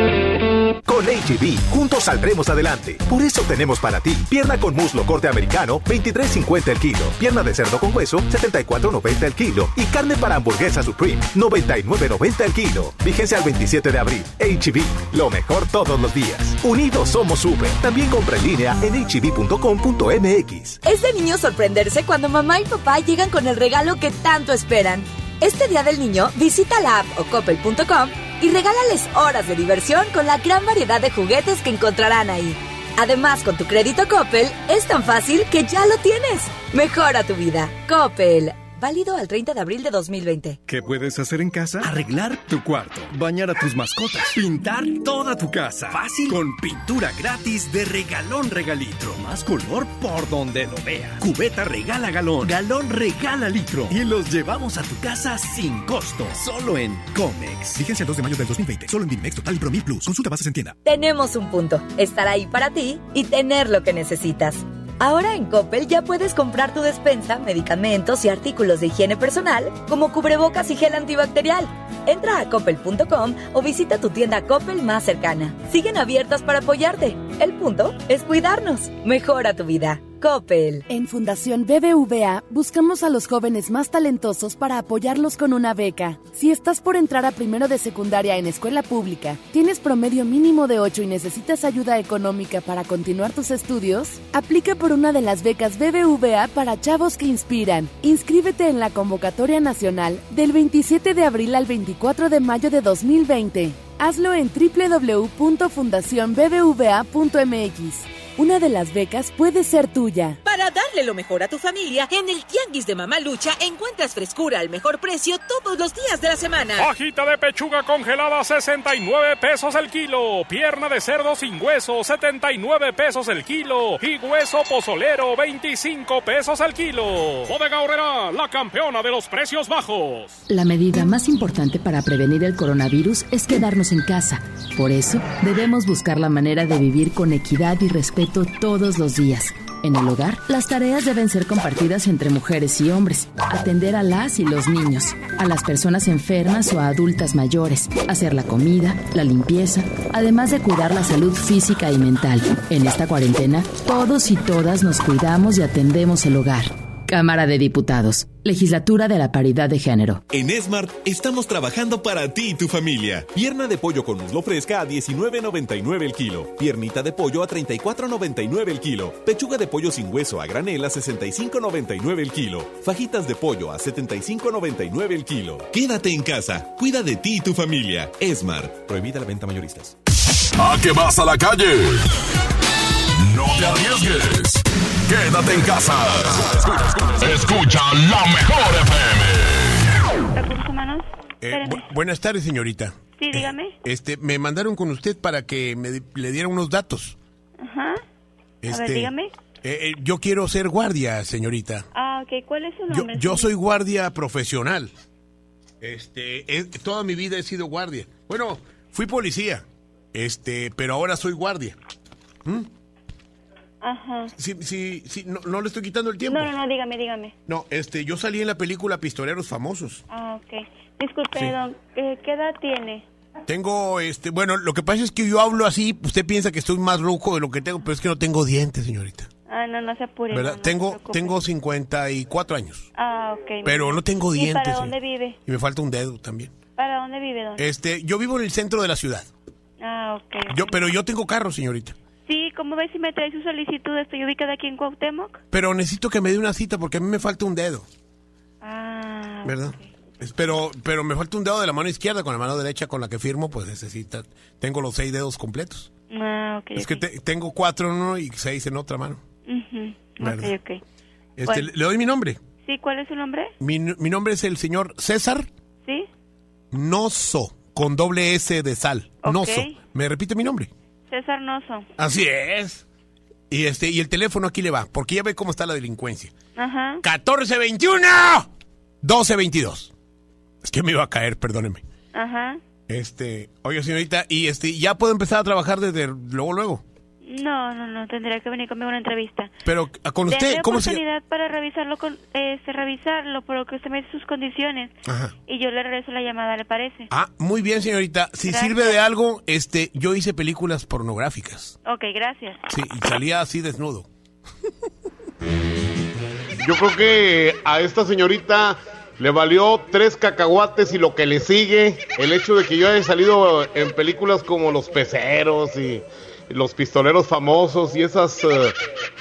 Con HB, juntos saldremos adelante. Por eso tenemos para ti pierna con muslo corte americano, 23.50 el kilo. Pierna de cerdo con hueso, 74.90 el kilo. Y carne para hamburguesa Supreme, 99.90 el kilo. Vigencia al 27 de abril. HB, lo mejor todos los días. Unidos somos super. También compra en línea en hb.com.mx. Es de niño sorprenderse cuando mamá y papá llegan con el regalo que tanto esperan. Este día del niño, visita la app o coppel.com y regálales horas de diversión con la gran variedad de juguetes que encontrarán ahí. Además, con tu crédito Coppel, es tan fácil que ya lo tienes. Mejora tu vida. Coppel. Válido al 30 de abril de 2020. ¿Qué puedes hacer en casa? Arreglar tu cuarto, bañar a tus mascotas, pintar toda tu casa. Fácil. Con pintura gratis de regalón regalitro. Más color por donde lo veas. Cubeta regala galón, galón regala litro. Y los llevamos a tu casa sin costo. Solo en Comex. Vigencia el 2 de mayo del 2020. Solo en Bimex Total y Promil Plus. Consulta bases en tienda. Tenemos un punto. Estar ahí para ti y tener lo que necesitas. Ahora en Coppel ya puedes comprar tu despensa, medicamentos y artículos de higiene personal, como cubrebocas y gel antibacterial. Entra a coppel.com o visita tu tienda Coppel más cercana. Siguen abiertas para apoyarte. El punto es cuidarnos. Mejora tu vida. En Fundación BBVA buscamos a los jóvenes más talentosos para apoyarlos con una beca. Si estás por entrar a primero de secundaria en escuela pública, tienes promedio mínimo de 8 y necesitas ayuda económica para continuar tus estudios, aplica por una de las becas BBVA para chavos que inspiran. Inscríbete en la convocatoria nacional del 27 de abril al 24 de mayo de 2020. Hazlo en www.fundacionbbva.mx. Una de las becas puede ser tuya. Para darle lo mejor a tu familia, en el Tianguis de Mamá Lucha encuentras frescura al mejor precio todos los días de la semana. Fajita de pechuga congelada 69 pesos el kilo. Pierna de cerdo sin hueso 79 pesos el kilo. Y hueso pozolero 25 pesos el kilo. Bodega Horrera, la campeona de los precios bajos. La medida más importante para prevenir el coronavirus es quedarnos en casa. Por eso, debemos buscar la manera de vivir con equidad y respeto todos los días. En el hogar, las tareas deben ser compartidas entre mujeres y hombres. Atender a las y los niños, a las personas enfermas o a adultas mayores, hacer la comida, la limpieza, además de cuidar la salud física y mental. En esta cuarentena, todos y todas nos cuidamos y atendemos el hogar. Cámara de Diputados. Legislatura de la Paridad de Género. En Smart estamos trabajando para ti y tu familia. Pierna de pollo con muslo fresca a 19.99 el kilo. Piernita de pollo a 34.99 el kilo. Pechuga de pollo sin hueso a granel a 65.99 el kilo. Fajitas de pollo a 75.99 el kilo. Quédate en casa. Cuida de ti y tu familia. Smart. Prohibida la venta mayoristas. ¿A qué vas a la calle? No te arriesgues. Quédate en casa. Escucha la mejor FM. ¿Recursos humanos? Eh, bu- buenas tardes, señorita. Sí, dígame. Este, me mandaron con usted para que me le diera unos datos. Ajá. A Este, ver, dígame. eh, eh, yo quiero ser guardia, señorita. Ah, ok. ¿Cuál es su Yo, nombre? yo soy guardia profesional. Este, toda mi vida he sido guardia. Bueno, fui policía, este, pero ahora soy guardia. ¿Mm? Ajá. Sí, sí, sí, no, no le estoy quitando el tiempo. No, no, no, dígame, dígame. No, este, yo salí en la película Pistoleros Famosos. Ah, ok. Disculpe, Sí. don, ¿qué, qué edad tiene? Tengo, este, bueno, lo que pasa es que yo hablo así, usted piensa que estoy más ruco de lo que tengo, pero es que no tengo dientes, señorita. Ah, no, no se apure. ¿Verdad? no, no tengo, preocupe. tengo 54 años, Ah, ok. pero no tengo ¿Y dientes. para sí. dónde vive? Y me falta un dedo también. ¿Para dónde vive, don? Este, yo vivo en el centro de la ciudad. Ah, ok. Yo, pero yo tengo carro, señorita. Sí, ¿cómo ves si me trae su solicitud? Estoy ubicada aquí en Cuauhtémoc. Pero necesito que me dé una cita porque a mí me falta un dedo, Ah, ¿verdad? Es- Pero, pero me falta un dedo de la mano izquierda, con la mano derecha con la que firmo, pues necesita, tengo los seis dedos completos. ah ok. Es que te- tengo cuatro en uno y seis en otra mano. Ujú, ¿Verdad? Ok, ok. Este, Bueno. le, doy mi nombre. Sí, ¿cuál es su nombre? Mi, mi nombre es el señor César Sí. Noso, con doble S de sal. Ok. Noso. ¿Me repite mi nombre? César Noso. Así es. Y este, y el teléfono aquí le va, porque ya ve cómo está la delincuencia. Ajá. 1421 1222. Es que me iba a caer, perdóneme. Ajá. Este, oye, señorita, y este, ya puedo empezar a trabajar desde luego, luego. No, no, no, tendría que venir conmigo a una entrevista. Pero con usted, ¿cómo se oportunidad para revisarlo, con, este, revisarlo, por lo que usted me dice sus condiciones. Ajá. Y yo le regreso la llamada, ¿le parece? Ah, muy bien, señorita. Si Gracias. sirve de algo, este, yo hice películas pornográficas. Ok, gracias. Sí, y salía así desnudo. Yo creo que a esta señorita le valió tres cacahuates y lo que le sigue, el hecho de que yo haya salido en películas como Los Peceros y Los Pistoleros Famosos y esas eh,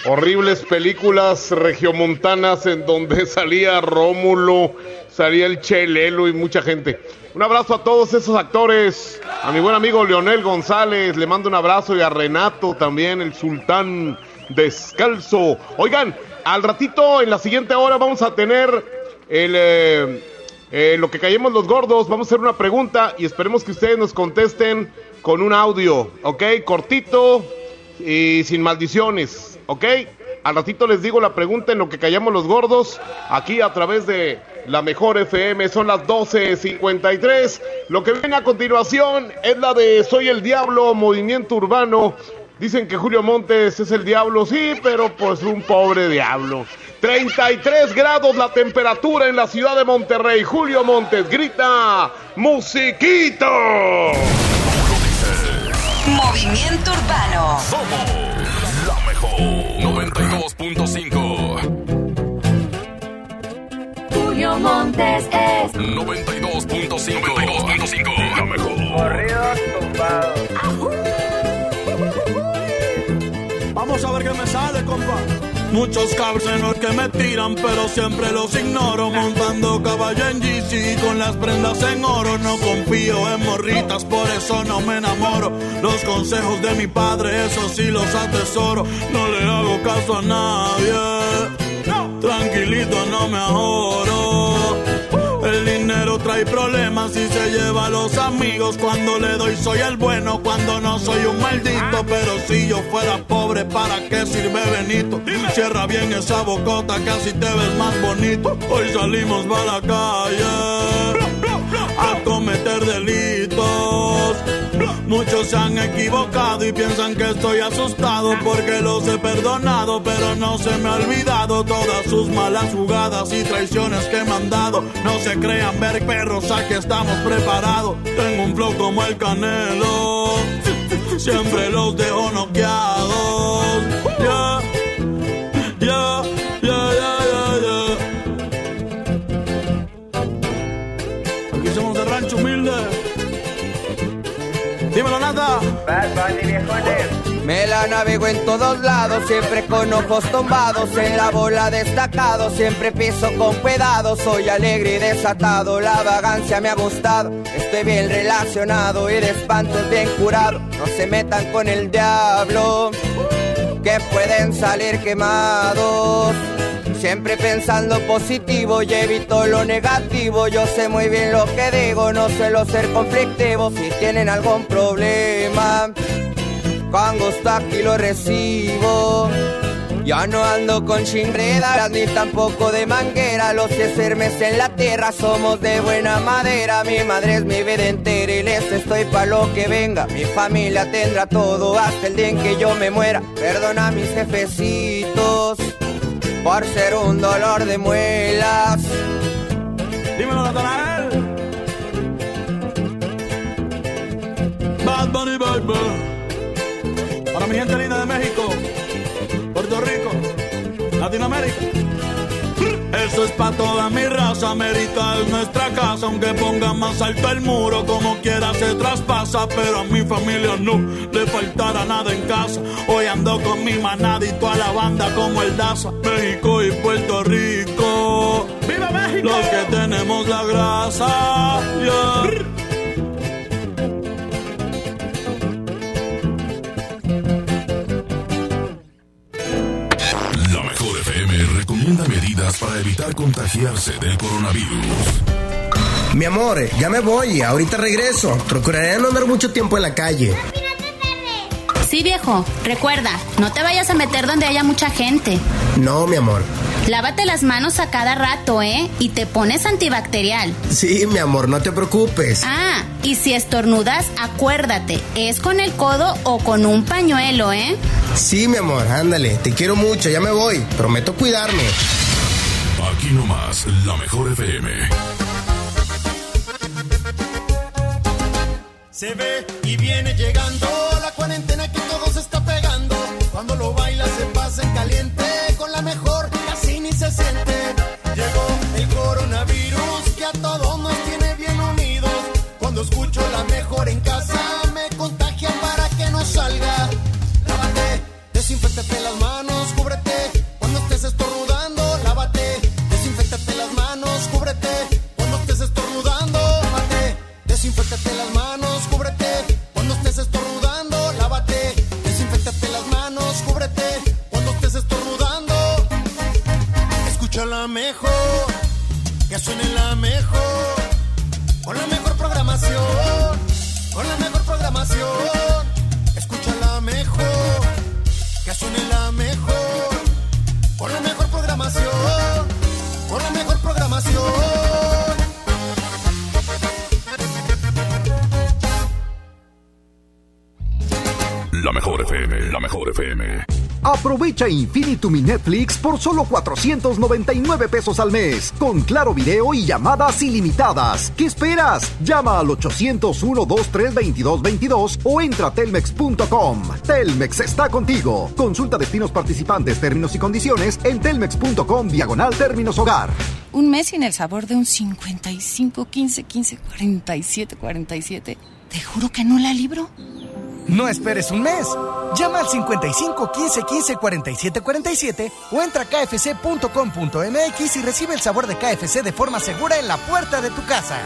horribles películas regiomontanas en donde salía Rómulo, salía el Chelelo y mucha gente. Un abrazo a todos esos actores, a mi buen amigo Leonel González, le mando un abrazo y a Renato también, el sultán descalzo. Oigan, al ratito, en la siguiente hora, vamos a tener el, eh, eh, lo que callemos los gordos. Vamos a hacer una pregunta y esperemos que ustedes nos contesten con un audio, ¿ok? Cortito y sin maldiciones, ¿ok? Al ratito les digo la pregunta en lo que callamos los gordos, aquí a través de la mejor FM, son las 12.53. Lo que viene a continuación es la de Soy el Diablo, Movimiento Urbano. Dicen que Julio Montes es el diablo, sí, pero pues un pobre diablo. 33 grados la temperatura en la ciudad de Monterrey. Julio Montes grita, musiquito. Movimiento Urbano. Somos la mejor. 92.5. Julio Montes es 92.5. 92.5. La mejor. Corridos tumbados. Vamos a ver qué me sale, compa. Muchos cabrones que me tiran, pero siempre los ignoro. Montando caballo en GC con las prendas en oro. No confío en morritas, por eso no me enamoro. Los consejos de mi padre, eso sí los atesoro. No le hago caso a nadie. Tranquilito, no me ahorro. Trae problemas y se lleva a los amigos. Cuando le doy soy el bueno, cuando no soy un maldito. Pero si yo fuera pobre, ¿para qué sirve Benito? Cierra bien esa bocota, casi te ves más bonito. Hoy salimos para la calle a cometer delitos. Muchos se han equivocado y piensan que estoy asustado porque los he perdonado, pero no se me ha olvidado todas sus malas jugadas y traiciones que me han dado. No se crean ver perros, aquí estamos preparados. Tengo un flow como el canelo, siempre los dejo noqueados. Navego en todos lados, siempre con ojos tumbados, en la bola destacado, siempre piso con cuidado, soy alegre y desatado, la vagancia me ha gustado, estoy bien relacionado y de espantos bien curado, no se metan con el diablo, que pueden salir quemados. Siempre pensando positivo y evito lo negativo. Yo sé muy bien lo que digo, no suelo ser conflictivo. Si tienen algún problema, con gusto aquí lo recibo. Ya no ando con chingredas ni tampoco de manguera. Los que en la tierra somos de buena madera. Mi madre es mi vida entera y les estoy pa' lo que venga. Mi familia tendrá todo hasta el día en que yo me muera. Perdona a mis jefecitos por ser un dolor de muelas. Dímelo, Natanael. Bad Bunny Baby. Para mi gente linda de México, Puerto Rico, Latinoamérica. Eso es pa' toda mi raza, América es nuestra casa, aunque ponga más alto el muro, como quiera se traspasa, pero a mi familia no le faltará nada en casa. Hoy ando con mi manada y toda la banda como el Daza, México y Puerto Rico. ¡Viva México! Los que tenemos la grasa, yeah. Recomienda medidas para evitar contagiarse del coronavirus. Mi amor, ya me voy, ahorita regreso. Procuraré no andar mucho tiempo en la calle. Sí, viejo, recuerda, no te vayas a meter donde haya mucha gente. No, mi amor. Lávate las manos a cada rato, ¿eh? Y te pones antibacterial. Sí, mi amor, no te preocupes. Ah, y si estornudas, acuérdate, es con el codo o con un pañuelo, ¿eh? Sí, mi amor, ándale, te quiero mucho, ya me voy. Prometo cuidarme. Aquí nomás, la mejor FM. Se ve y viene llegando la cuarentena que todo se está pegando. Cuando lo baila se pasa en caliente, con la mejor se. La mejor FM, la mejor FM. Aprovecha Infinitum y Netflix por solo 499 pesos al mes, con claro video y llamadas ilimitadas. ¿Qué esperas? Llama al 801-23222 o entra a telmex.com. Telmex está contigo. Consulta destinos participantes, términos y condiciones en telmex.com diagonal términos hogar. Un mes sin el sabor de un 55, 15, 15, 47, 47. Te juro que no la libro. No esperes un mes. Llama al 55 15 15 47 47 o entra a kfc.com.mx y recibe el sabor de KFC de forma segura en la puerta de tu casa.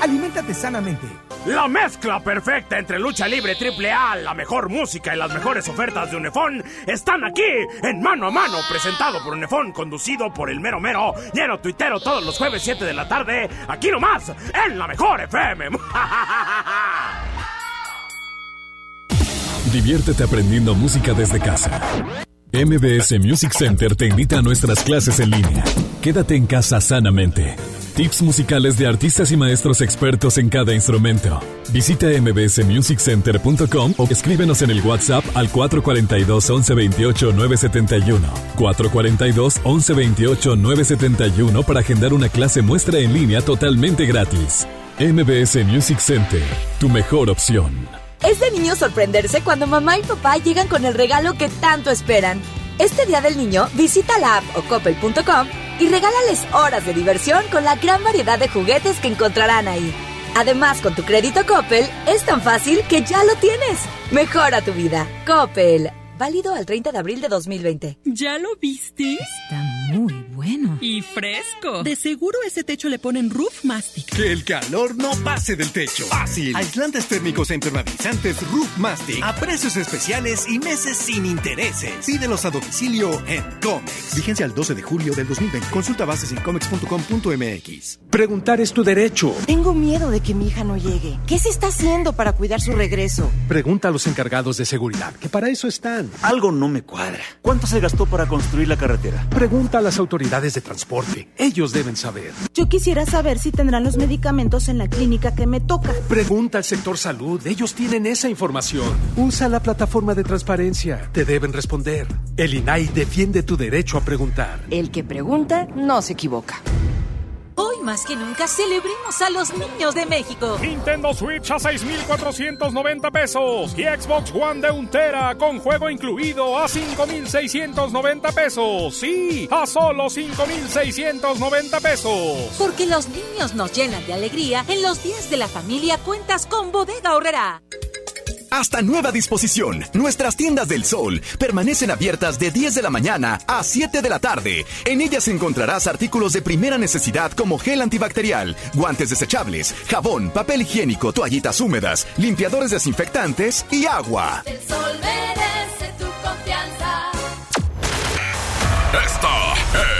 Aliméntate sanamente. La mezcla perfecta entre lucha libre triple A, la mejor música y las mejores ofertas de Unefón están aquí en Mano a Mano, presentado por Unefón, conducido por el mero mero, lleno tuitero todos los jueves 7 de la tarde, aquí nomás, en la mejor FM. Diviértete aprendiendo música desde casa. MBS Music Center te invita a nuestras clases en línea. Quédate en casa sanamente. Tips musicales de artistas y maestros expertos en cada instrumento. Visita mbsmusiccenter.com o escríbenos en el WhatsApp al 442 1128 971. 442 1128 971 para agendar una clase muestra en línea totalmente gratis. MBS Music Center, tu mejor opción. Es de niño sorprenderse cuando mamá y papá llegan con el regalo que tanto esperan. Este Día del Niño, visita la app o coppel.com y regálales horas de diversión con la gran variedad de juguetes que encontrarán ahí. Además, con tu crédito Coppel, es tan fácil que ya lo tienes. Mejora tu vida. Coppel. Válido al 30 de abril de 2020. ¿Ya lo viste? Está muy bueno. Y fresco. De seguro ese techo le ponen Roof Mastic. Que el calor no pase del techo. Fácil. Aislantes térmicos e impermeabilizantes Roof Mastic. A precios especiales y meses sin intereses. Pídelos a domicilio en Comex. Vigencia al 12 de julio del 2020. Consulta bases en comex.com.mx. Preguntar es tu derecho. Tengo miedo de que mi hija no llegue. ¿Qué se está haciendo para cuidar su regreso? Pregunta a los encargados de seguridad, que para eso están. Algo no me cuadra. ¿Cuánto se gastó para construir la carretera? Pregunta a las autoridades de transporte. Ellos deben saber. Yo quisiera saber si tendrán los medicamentos en la clínica que me toca. Pregunta al sector salud. Ellos tienen esa información. Usa la plataforma de transparencia. Te deben responder. El INAI defiende tu derecho a preguntar. El que pregunta no se equivoca. Hoy más que nunca celebremos a los niños de México. Nintendo Switch a 6,490 pesos y Xbox One de un tera con juego incluido a 5,690 pesos. Sí, a solo 5,690 pesos. Porque los niños nos llenan de alegría. En los días de la familia cuentas con Bodega Horrera. Hasta nueva disposición, nuestras tiendas del sol permanecen abiertas de 10 de la mañana a 7 de la tarde. En ellas encontrarás artículos de primera necesidad como gel antibacterial, guantes desechables, jabón, papel higiénico, toallitas húmedas, limpiadores desinfectantes y agua. El sol merece tu confianza. Esta es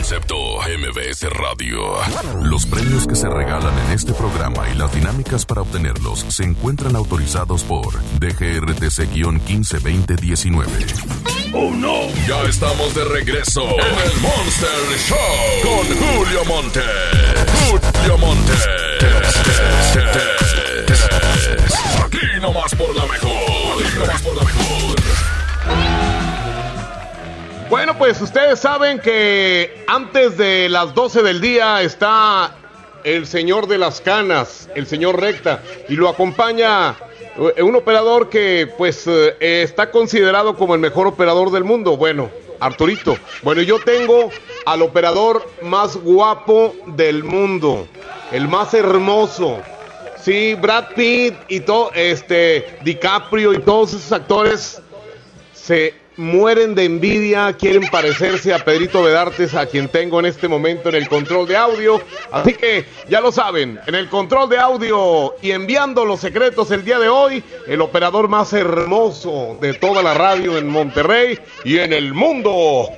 Concepto MBS Radio. Los premios que se regalan en este programa y las dinámicas para obtenerlos se encuentran autorizados por DGRTC-152019. ¡Oh no! Ya estamos de regreso en el Monster Show con Julio Monte. Julio Monte. Aquí nomás por la mejor. Aquí nomás por la mejor. Bueno, pues ustedes saben que antes de las 12 del día está el señor de las canas, el señor recta, y lo acompaña eh, un operador que pues eh, está considerado como el mejor operador del mundo. Bueno, Arturito. Bueno, yo tengo al operador más guapo del mundo, el más hermoso. Sí, Brad Pitt y todo, este, DiCaprio y todos esos actores se mueren de envidia, quieren parecerse a Pedrito Vedartes, a quien tengo en este momento en el control de audio. Así que ya lo saben, en el control de audio y enviando los secretos el día de hoy, el operador más hermoso de toda la radio en Monterrey y en el mundo.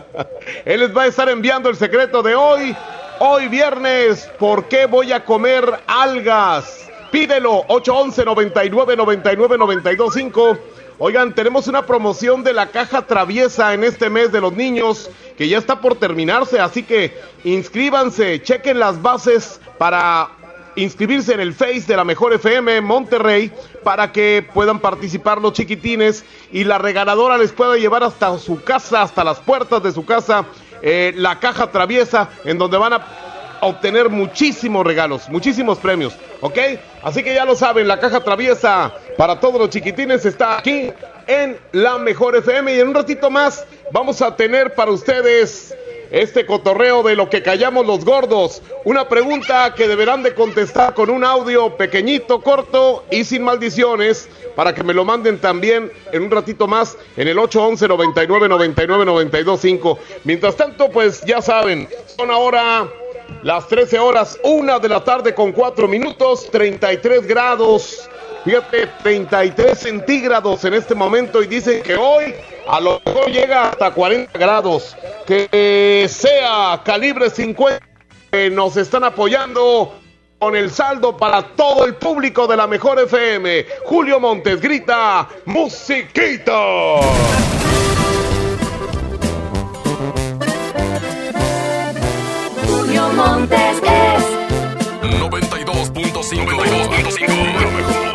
Él les va a estar enviando el secreto de hoy. Hoy viernes, ¿por qué voy a comer algas? Pídelo 811 99 99 925 Oigan, tenemos una promoción de la caja traviesa en este mes de los niños que ya está por terminarse, así que inscríbanse, chequen las bases para inscribirse en el Face de la Mejor FM Monterrey para que puedan participar los chiquitines y la regaladora les pueda llevar hasta su casa, hasta las puertas de su casa, eh, la caja traviesa en donde van a obtener muchísimos regalos, muchísimos premios, ¿ok? Así que ya lo saben, la caja traviesa para todos los chiquitines está aquí en la Mejor FM y en un ratito más vamos a tener para ustedes este cotorreo de lo que callamos los gordos. Una pregunta que deberán de contestar con un audio pequeñito, corto y sin maldiciones para que me lo manden también en un ratito más en el 811 99 99 925. Mientras tanto, pues ya saben, son ahora las 13 horas, una de la tarde con 4 minutos, 33 grados. Fíjate, 33 centígrados en este momento y dicen que hoy a lo mejor llega hasta 40 grados. Que sea calibre 50 que nos están apoyando con el saldo para todo el público de la mejor FM. Julio Montes grita, musiquita. Montes es 92.5 92.5 Lo mejor.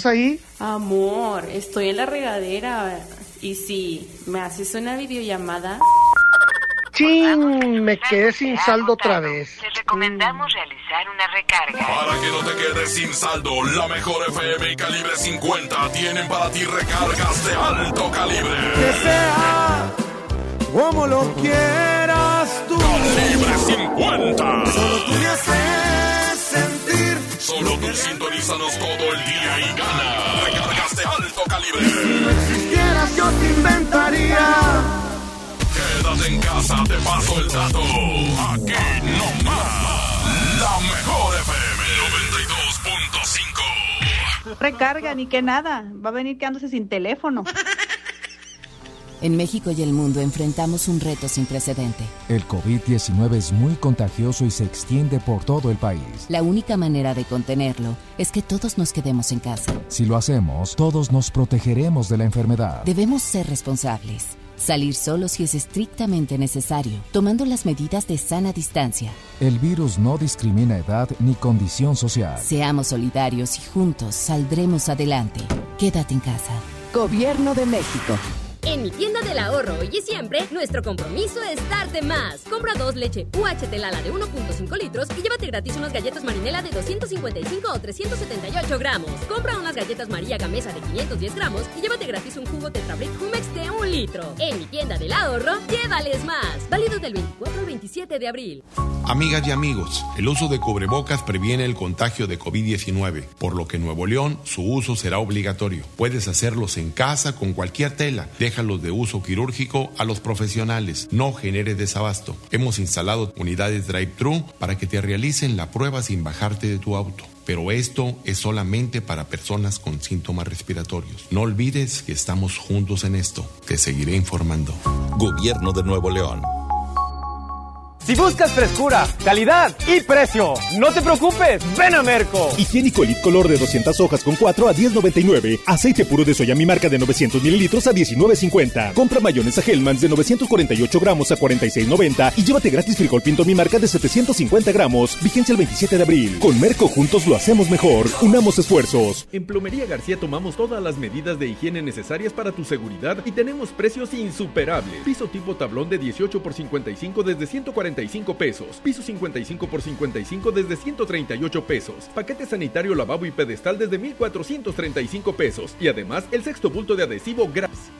¿Estás ahí? Amor, estoy en la regadera. Y si me haces una videollamada. ¡Chin! Me quedé sin saldo otra vez. Te recomendamos realizar una recarga. Para que no te quedes sin saldo, la mejor FM y calibre 50 tienen para ti recargas de alto calibre. Que sea como lo quieras tú. Calibre 50. Solo tú me haces sentir. Solo tú sintonízanos todo el día y gana. Recargas de alto calibre. Si no existieras, yo te inventaría. Quédate en casa, te paso el dato. Aquí no más. La mejor FM 92.5. Recarga, ni que nada. Va a venir quedándose sin teléfono. En México y el mundo enfrentamos un reto sin precedente. El COVID-19 es muy contagioso y se extiende por todo el país. La única manera de contenerlo es que todos nos quedemos en casa. Si lo hacemos, todos nos protegeremos de la enfermedad. Debemos ser responsables. Salir solo si es estrictamente necesario, tomando las medidas de sana distancia. El virus no discrimina edad ni condición social. Seamos solidarios y juntos saldremos adelante. Quédate en casa. Gobierno de México. En mi tienda del ahorro hoy y siempre, nuestro compromiso es darte más. Compra dos leche UHT Lala de 1.5 litros y llévate gratis unas galletas marinela de 255 o 378 gramos. Compra unas galletas María Gamesa de 510 gramos y llévate gratis un jugo Tetrabric Humex de 1 litro. En mi tienda del ahorro, llévales más. Válido del 24 al 27 de abril. Amigas y amigos, el uso de cubrebocas previene el contagio de COVID-19, por lo que en Nuevo León su uso será obligatorio. Puedes hacerlos en casa con cualquier tela. Déjalos de uso quirúrgico a los profesionales. No genere desabasto. Hemos instalado unidades drive-thru para que te realicen la prueba sin bajarte de tu auto. Pero esto es solamente para personas con síntomas respiratorios. No olvides que estamos juntos en esto. Te seguiré informando. Gobierno de Nuevo León. Si buscas frescura, calidad y precio, no te preocupes, ven a Merco. Higiénico Elite Color de 200 hojas con 4 a 10.99. Aceite puro de soya mi marca de 900 mililitros a 19.50. Compra mayonesa Hellmann's de 948 gramos a 46.90 y llévate gratis frijol pinto mi marca de 750 gramos. Vigencia el 27 de abril. Con Merco juntos lo hacemos mejor. Unamos esfuerzos. En Plomería García tomamos todas las medidas de higiene necesarias para tu seguridad y tenemos precios insuperables. Piso tipo tablón de 18 por 55 desde 140 pesos. Piso 55 por 55 desde 138 pesos. Paquete sanitario lavabo y pedestal desde 1435 pesos. Y además el sexto bulto de adhesivo gratis.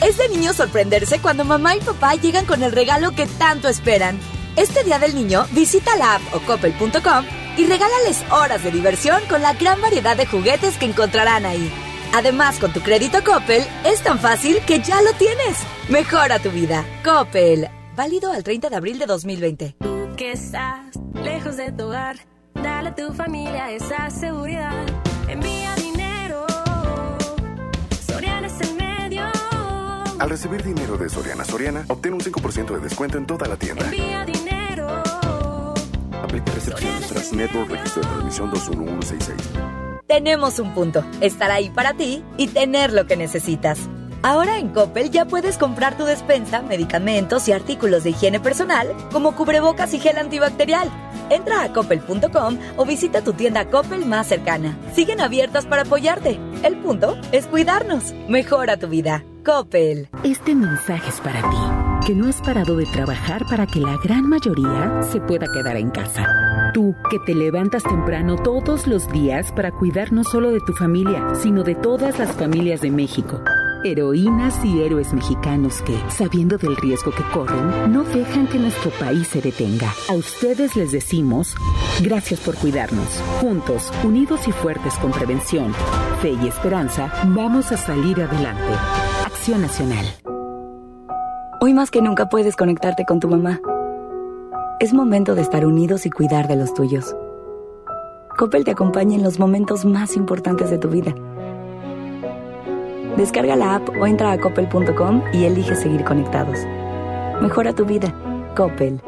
Es de niño sorprenderse cuando mamá y papá llegan con el regalo que tanto esperan. Este día del niño, visita la app o coppel.com y regálales horas de diversión con la gran variedad de juguetes que encontrarán ahí. Además, con tu crédito Coppel, es tan fácil que ya lo tienes. Mejora tu vida. Coppel. Válido al 30 de abril de 2020. Tú que estás lejos de tu hogar, dale a tu familia esa seguridad. Envía dinero. Soriana es el medio. Al recibir dinero de Soriana Soriana, obtén un 5% de descuento en toda la tienda. Envía dinero. Aplica restricciones tras Network Registro de Transmisión 21166. Tenemos un punto. Estar ahí para ti y tener lo que necesitas. Ahora en Coppel ya puedes comprar tu despensa, medicamentos y artículos de higiene personal, como cubrebocas y gel antibacterial. Entra a coppel.com o visita tu tienda Coppel más cercana. Siguen abiertas para apoyarte. El punto es cuidarnos. Mejora tu vida. Coppel. Este mensaje es para ti, que no has parado de trabajar para que la gran mayoría se pueda quedar en casa. Tú, que te levantas temprano todos los días para cuidar no solo de tu familia, sino de todas las familias de México. Heroínas y héroes mexicanos que, sabiendo del riesgo que corren, no dejan que nuestro país se detenga. A ustedes les decimos, gracias por cuidarnos. Juntos, unidos y fuertes con prevención, fe y esperanza, vamos a salir adelante. Acción Nacional. Hoy más que nunca puedes conectarte con tu mamá. Es momento de estar unidos y cuidar de los tuyos. Coppel te acompaña en los momentos más importantes de tu vida. Descarga la app o entra a coppel.com y elige seguir conectados. Mejora tu vida. Coppel.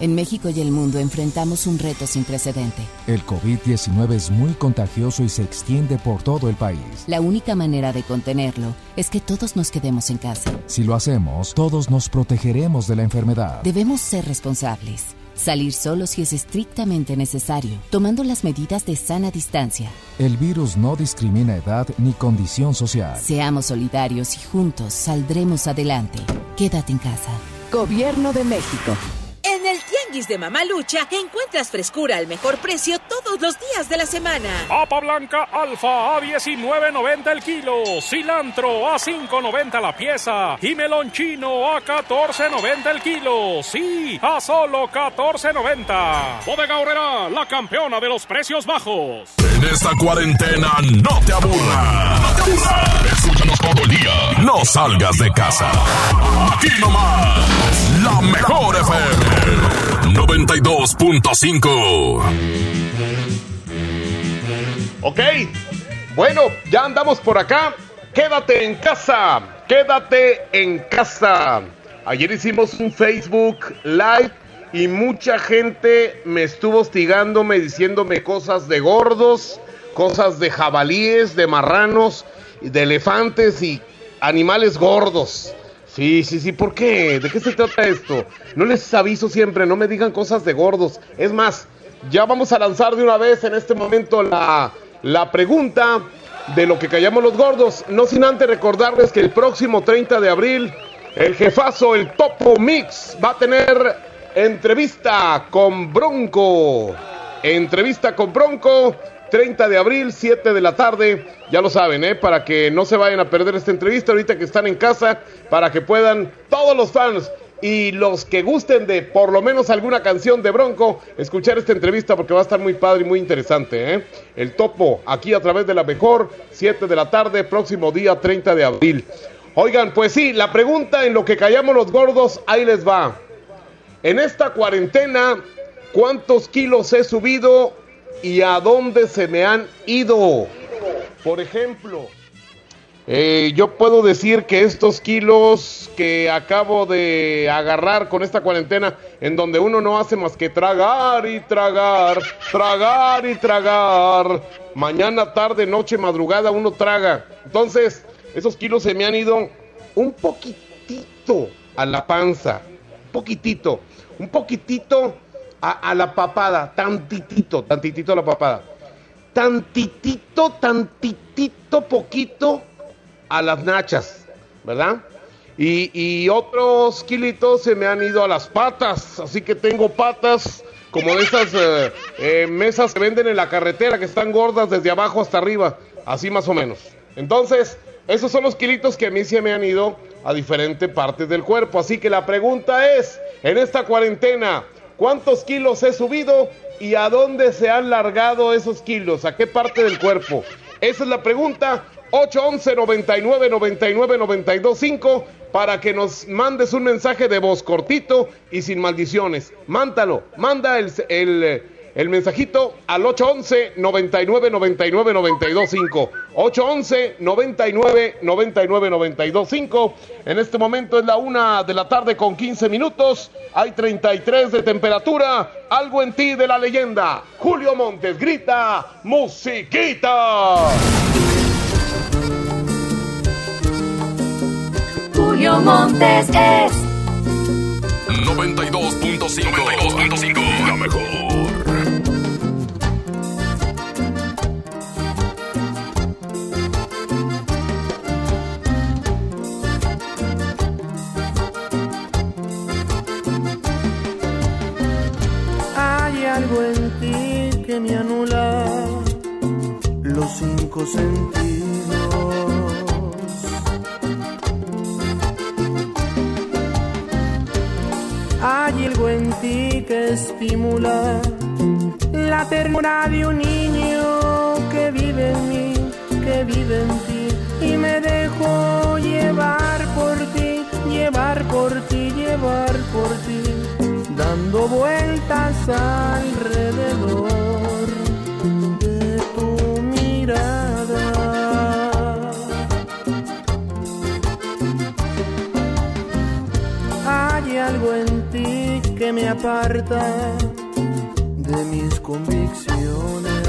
En México y el mundo enfrentamos un reto sin precedente. El COVID-19 es muy contagioso y se extiende por todo el país. La única manera de contenerlo es que todos nos quedemos en casa. Si lo hacemos, todos nos protegeremos de la enfermedad. Debemos ser responsables. Salir solo si es estrictamente necesario, tomando las medidas de sana distancia. El virus no discrimina edad ni condición social. Seamos solidarios y juntos saldremos adelante. Quédate en casa. Gobierno de México. En el Tianguis de Mamalucha encuentras frescura al mejor precio todos los días de la semana. Papa blanca alfa a 19.90 el kilo, cilantro a 5.90 la pieza y melón chino a 14.90 el kilo. Sí, a solo 14.90. Bodega Horrera, la campeona de los precios bajos. En esta cuarentena no te aburras. No te aburras. Escúchanos todo el día. No salgas de casa. Aquí nomás. La mejor FM. 92.5. Ok. Bueno, ya andamos por acá. Quédate en casa. Quédate en casa. Ayer hicimos un Facebook Live y mucha gente me estuvo hostigándome diciéndome cosas de gordos, cosas de jabalíes, de marranos, de elefantes y animales gordos. Sí, sí, sí, ¿por qué? ¿De qué se trata esto? No les aviso siempre, no me digan cosas de gordos. Es más, ya vamos a lanzar de una vez en este momento la, la pregunta de lo que callamos los gordos. No sin antes recordarles que el próximo 30 de abril, el jefazo, el Topo Mix, va a tener entrevista con Bronco. Entrevista con Bronco. 30 de abril, 7 de la tarde, ya lo saben, ¿eh? para que no se vayan a perder esta entrevista ahorita que están en casa, para que puedan todos los fans y los que gusten de por lo menos alguna canción de Bronco, escuchar esta entrevista porque va a estar muy padre y muy interesante. ¿eh? El topo, aquí a través de la mejor, 7 de la tarde, próximo día 30 de abril. Oigan, pues sí, la pregunta en lo que callamos los gordos, ahí les va. En esta cuarentena, ¿cuántos kilos he subido y a dónde se me han ido. Por ejemplo, eh, yo puedo decir que estos kilos que acabo de agarrar con esta cuarentena, en donde uno no hace más que tragar y tragar, tragar y tragar, mañana, tarde, noche, madrugada, uno traga. Entonces, esos kilos se me han ido un poquitito a la panza, un poquitito, un poquitito a, la papada, tantitito, tantitito a la papada. Tantitito, tantitito, poquito a las nachas, ¿verdad? Y, y, otros kilitos se me han ido a las patas, así que tengo patas como esas eh, eh, mesas que venden en la carretera, que están gordas desde abajo hasta arriba, así más o menos. Entonces, esos son los kilitos que a mí se me han ido a diferentes partes del cuerpo. Así que la pregunta es, en esta cuarentena, ¿Cuántos kilos he subido y a dónde se han largado esos kilos? ¿A qué parte del cuerpo? Esa es la pregunta. 811 99 99 92 5 para que nos mandes un mensaje de voz cortito y sin maldiciones. Mándalo, manda el, el, el mensajito al 811 99 99 92 5. 811 99 99 92 5. En este momento es la una de la tarde con 15 minutos. Hay 33 de temperatura. Algo en ti de la leyenda. Julio Montes grita: ¡Musiquita! Julio Montes es 92.5 92.5 La mejor. Hay algo en ti que me anula los cinco sentidos. Hay algo en ti que estimula la ternura de un niño que vive en mí, que vive en ti y me dejo llevar por ti, llevar por ti, llevar por ti dando vueltas alrededor de tu mirada. Hay algo en ti que me aparta de mis convicciones.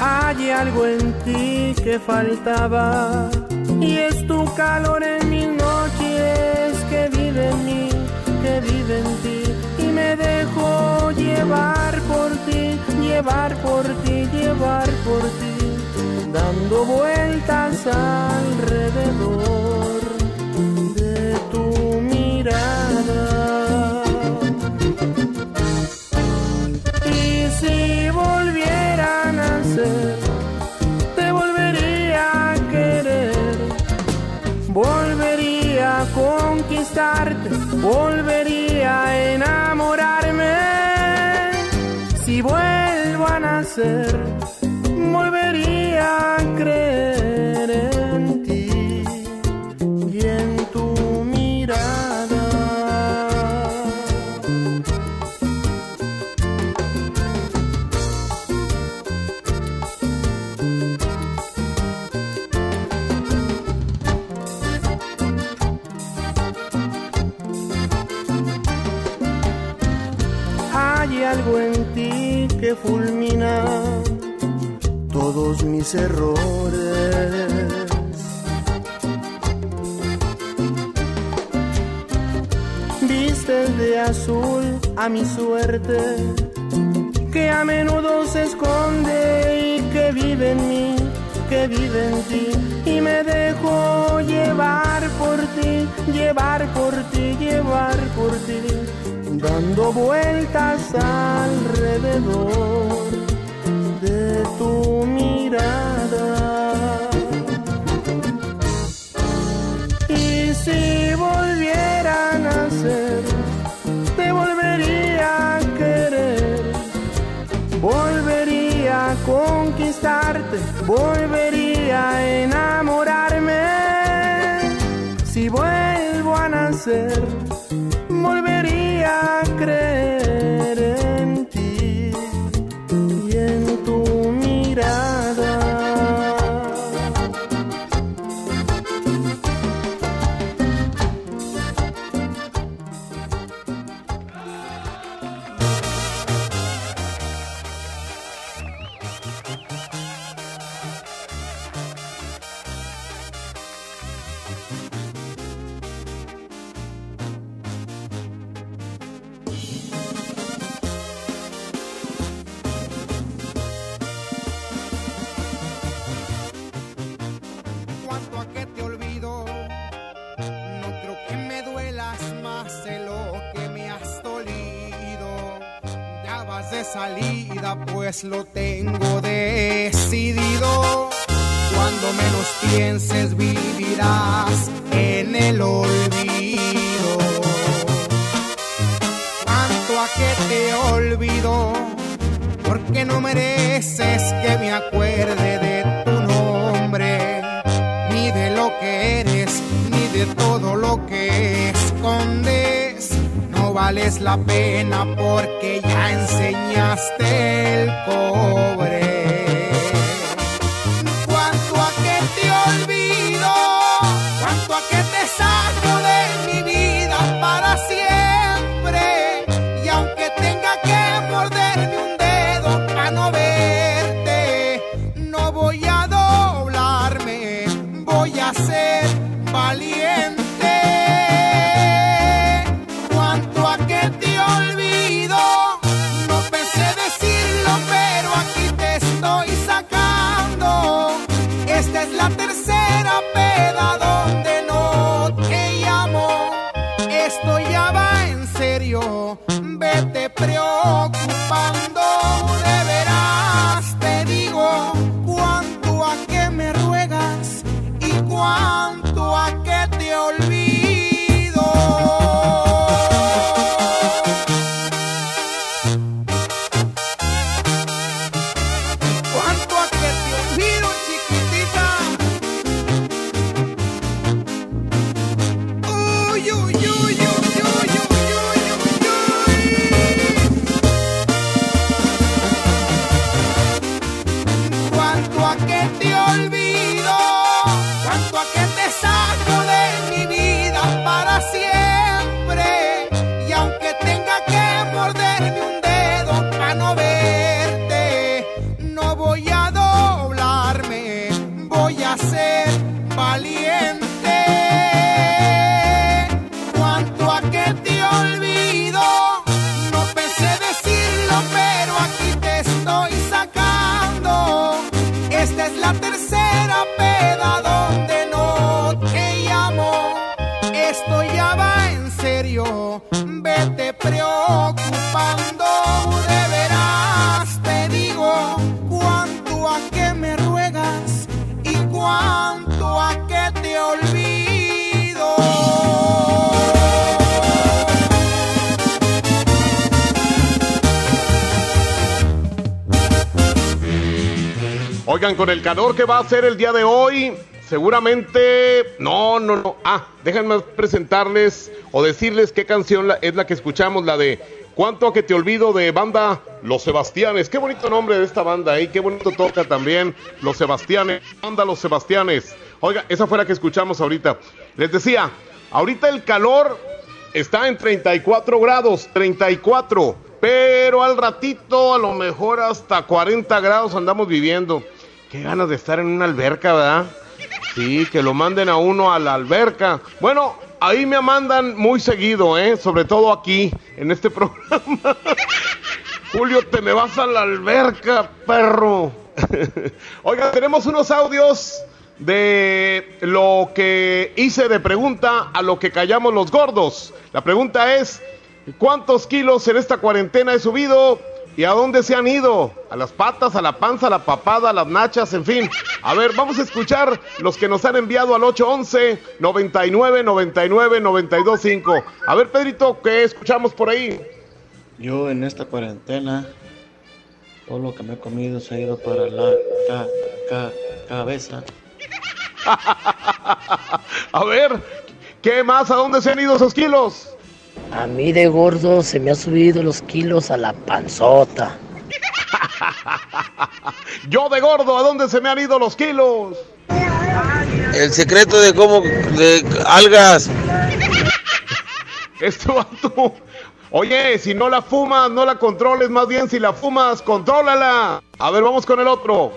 Hay algo en ti que faltaba y es tu calor en mis noches que vive en mí, que vive en ti y me dejo llevar por ti, llevar por ti, llevar por ti, dando vueltas alrededor de tu mirada. Y si volvería a enamorarme. Si vuelvo a nacer, volvería a creer ti que fulmina todos mis errores. Vistes de azul a mi suerte, que a menudo se esconde y que vive en mí, que vive en ti. Y me dejo llevar por ti, llevar por ti, llevar por ti, dando vueltas alrededor de tu mirada. Y si volviera a nacer, te volvería a querer, volvería a conquistarte, volvería a enamorarme. Si vuelvo a nacer, la pena porque ya enseñaste Oigan, con el calor que va a ser el día de hoy, seguramente... No, no, no. Ah, déjenme presentarles o decirles qué canción es la que escuchamos, la de ¿Cuánto que te olvido de banda Los Sebastianes? Qué bonito nombre de esta banda, ¿eh? Qué bonito toca también Los Sebastianes. Banda Los Sebastianes. Oiga, esa fue la que escuchamos ahorita. Les decía, ahorita el calor está en 34 grados, 34. Pero al ratito, a lo mejor hasta 40 grados andamos viviendo. Qué ganas de estar en una alberca, ¿verdad? Sí, que lo manden a uno a la alberca. Bueno, ahí me mandan muy seguido, ¿eh? Sobre todo aquí, en este programa. Julio, te me vas a la alberca, perro. Oiga, tenemos unos audios de lo que hice de pregunta a lo que callamos los gordos. La pregunta es, ¿cuántos kilos en esta cuarentena he subido? ¿Y a dónde se han ido? A las patas, a la panza, a la papada, a las nachas, en fin. A ver, vamos a escuchar los que nos han enviado al 811 99 99 925. A ver, Pedrito, ¿qué escuchamos por ahí? Yo en esta cuarentena, todo lo que me he comido se ha ido para la cabeza. a ver, ¿qué más? ¿A dónde se han ido esos kilos? A mí de gordo se me ha subido los kilos a la panzota. Yo de gordo, ¿a dónde se me han ido los kilos? El secreto de cómo de algas. Esto tú. Oye, si no la fumas, no la controles, más bien si la fumas, contrólala. A ver, vamos con el otro.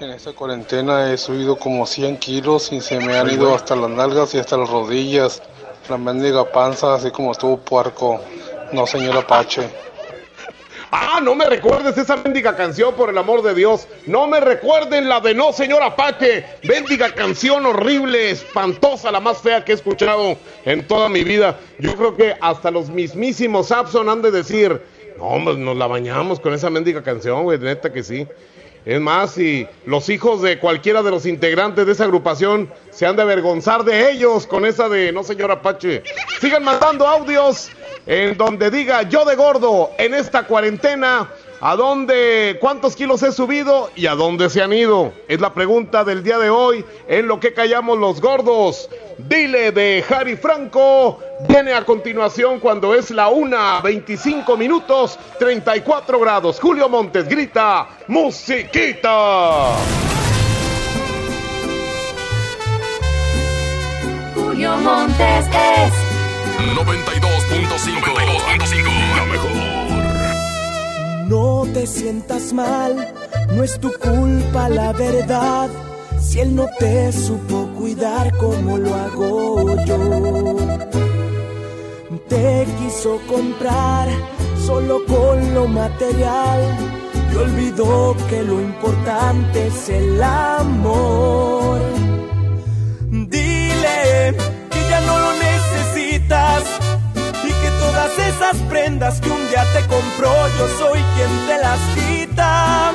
En esta cuarentena he subido como 100 kilos y se me han ido hasta las nalgas y hasta las rodillas. La mendiga panza, así como estuvo puerco. No, señor Apache. Ah, no me recuerdes esa mendiga canción, por el amor de Dios. No me recuerden la de No, señor Apache. Mendiga canción horrible, espantosa, la más fea que he escuchado en toda mi vida. Yo creo que hasta los mismísimos Sapson han de decir, no, nos la bañamos con esa mendiga canción, güey, neta que sí. Es más, si los hijos de cualquiera de los integrantes de esa agrupación se han de avergonzar de ellos con esa de no señor Apache. Sigan mandando audios en donde diga yo de gordo en esta cuarentena ¿A dónde, cuántos kilos he subido y a dónde se han ido? Es la pregunta del día de hoy en lo que callamos los gordos. Dile de Harry Franco. Viene a continuación cuando es la una, 25 minutos, 34 grados. Julio Montes grita, musiquita. Julio Montes es 92.5. 92.5. La mejor. No te sientas mal, no es tu culpa la verdad. Si él no te supo cuidar como lo hago yo, te quiso comprar solo con lo material y olvidó que lo importante es el amor. Dile que ya no lo necesitas todas esas prendas que un día te compró, yo soy quien te las quita.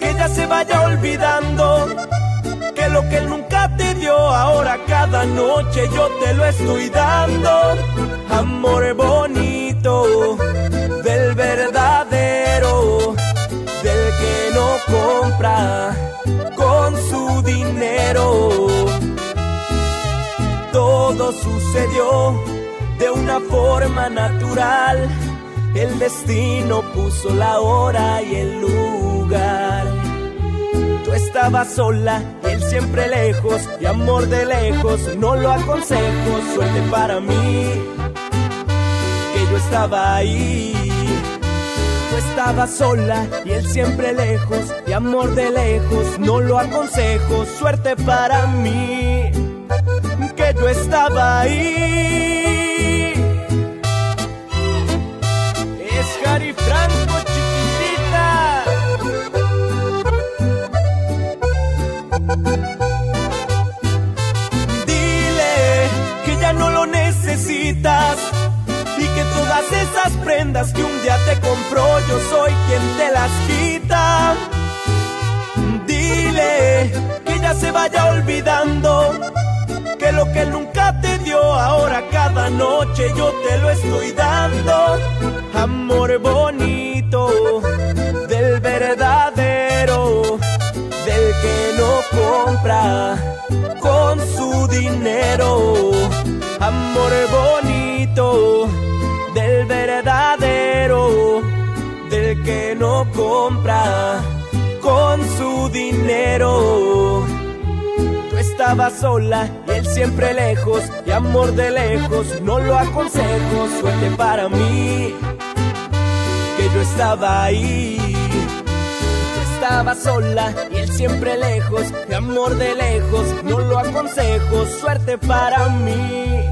Que ya se vaya olvidando que lo que nunca te dio, ahora cada noche yo te lo estoy dando. Amor bonito del verdadero, del que no compra con su dinero todo sucedió de una forma natural. El destino puso la hora y el lugar. Tú estabas sola, él siempre lejos, y amor de lejos, no lo aconsejo, suerte para mí, que yo estaba ahí. Tú estabas sola y él siempre lejos, y amor de lejos, no lo aconsejo, suerte para mí que yo estaba ahí. Es Harry Franco, y que todas esas prendas que un día te compró yo soy quien te las quita. Dile que ya se vaya olvidando que lo que nunca te dio ahora cada noche yo te lo estoy dando. Amor bonito del verdadero, del que no compra con su dinero amor bonito, del verdadero, del que no compra con su dinero. Tú estabas sola y él siempre lejos, y amor de lejos, no lo aconsejo, suerte para mí, que yo estaba ahí. Tú estabas sola y siempre lejos, y amor de lejos, no lo aconsejo, suerte para mí,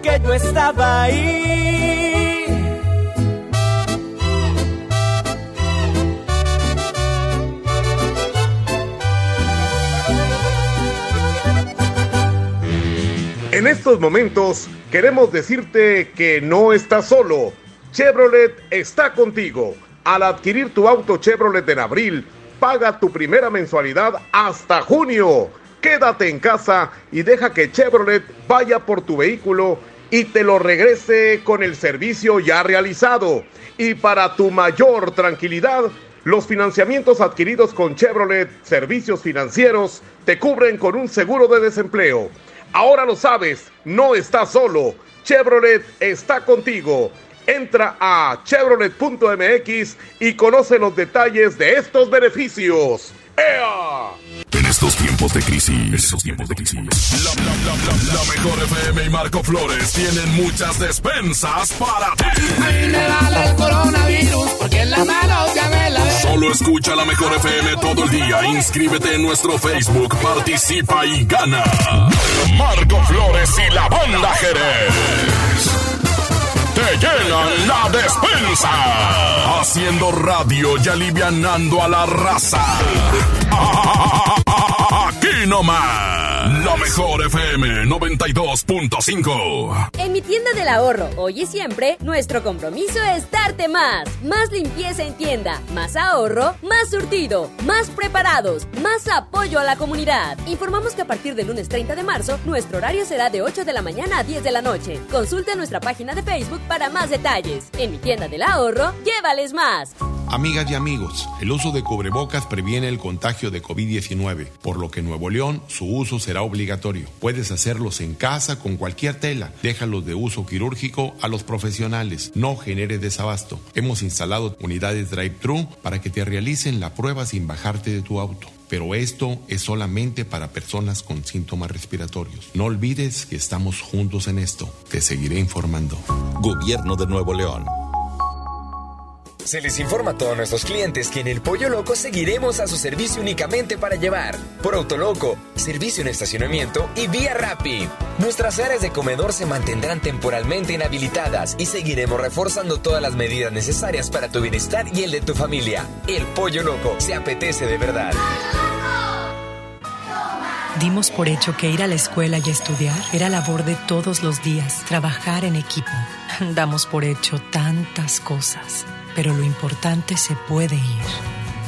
que yo estaba ahí. En estos momentos queremos decirte que no estás solo. Chevrolet está contigo. Al adquirir tu auto Chevrolet en abril, paga tu primera mensualidad hasta junio. Quédate en casa y deja que Chevrolet vaya por tu vehículo y te lo regrese con el servicio ya realizado. Y para tu mayor tranquilidad, los financiamientos adquiridos con Chevrolet Servicios Financieros te cubren con un seguro de desempleo. Ahora lo sabes, no estás solo. Chevrolet está contigo. Entra a chevrolet.mx y conoce los detalles de estos beneficios. ¡Ea! En estos tiempos de crisis, en estos tiempos de crisis, la, la, la, la, la mejor FM y Marco Flores tienen muchas despensas para ti. A mí me vale el coronavirus porque en la mano ya me la Solo escucha la mejor FM todo el día. Inscríbete en nuestro Facebook, participa y gana. Marco Flores y la banda Jerez. Llenan la despensa. Haciendo radio y alivianando a la raza. Aquí nomás. La mejor FM 92.5. En mi tienda del ahorro, hoy y siempre, nuestro compromiso es darte más. Más limpieza en tienda, más ahorro, más surtido, más preparados, más apoyo a la comunidad. Informamos que a partir del lunes 30 de marzo, nuestro horario será de 8 de la mañana a 10 de la noche. Consulta nuestra página de Facebook para más detalles. En mi tienda del ahorro, llévales más. Amigas y amigos, el uso de cubrebocas previene el contagio de COVID-19, por lo que Nuevo León su uso será obligatorio. Puedes hacerlos en casa con cualquier tela. Déjalos de uso quirúrgico a los profesionales. No genere desabasto. Hemos instalado unidades drive-thru para que te realicen la prueba sin bajarte de tu auto. Pero esto es solamente para personas con síntomas respiratorios. No olvides que estamos juntos en esto. Te seguiré informando. Gobierno de Nuevo León. Se les informa a todos nuestros clientes que en el Pollo Loco seguiremos a su servicio únicamente para llevar. Por Autoloco, servicio en estacionamiento y vía Rappi. Nuestras áreas de comedor se mantendrán temporalmente inhabilitadas y seguiremos reforzando todas las medidas necesarias para tu bienestar y el de tu familia. El Pollo Loco se apetece de verdad. Dimos por hecho que ir a la escuela y estudiar era labor de todos los días, trabajar en equipo. Damos por hecho tantas cosas, pero lo importante se puede ir,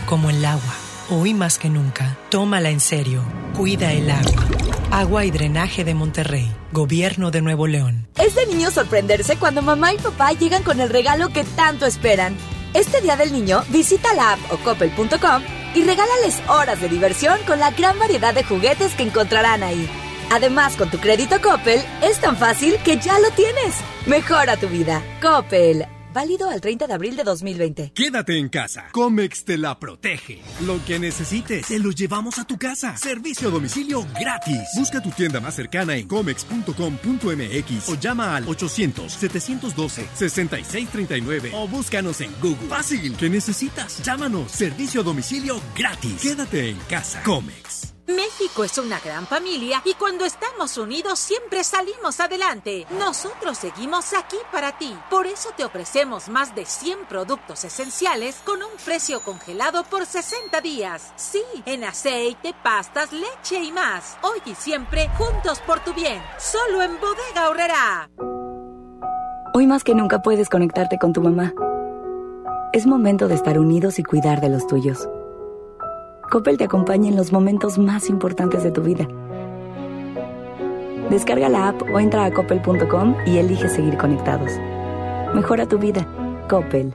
como el agua. Hoy más que nunca, tómala en serio, cuida el agua. Agua y Drenaje de Monterrey, Gobierno de Nuevo León. Es de niño sorprenderse cuando mamá y papá llegan con el regalo que tanto esperan. Este Día del Niño, visita la app o coppel.com y regálales horas de diversión con la gran variedad de juguetes que encontrarán ahí. Además, con tu crédito Coppel, es tan fácil que ya lo tienes. Mejora tu vida. Coppel. Válido al 30 de abril de 2020. Quédate en casa. Comex te la protege. Lo que necesites, te lo llevamos a tu casa. Servicio a domicilio gratis. Busca tu tienda más cercana en comex.com.mx o llama al 800-712-6639 o búscanos en Google. Fácil, ¿qué necesitas? Llámanos. Servicio a domicilio gratis. Quédate en casa. Comex. México es una gran familia y cuando estamos unidos siempre salimos adelante. Nosotros seguimos aquí para ti. Por eso te ofrecemos más de 100 productos esenciales con un precio congelado por 60 días. Sí, en aceite, pastas, leche y más. Hoy y siempre juntos por tu bien. Solo en Bodega Horrera. Hoy más que nunca puedes conectarte con tu mamá. Es momento de estar unidos y cuidar de los tuyos. Coppel te acompaña en los momentos más importantes de tu vida. Descarga la app o entra a coppel.com y elige seguir conectados. Mejora tu vida. Coppel.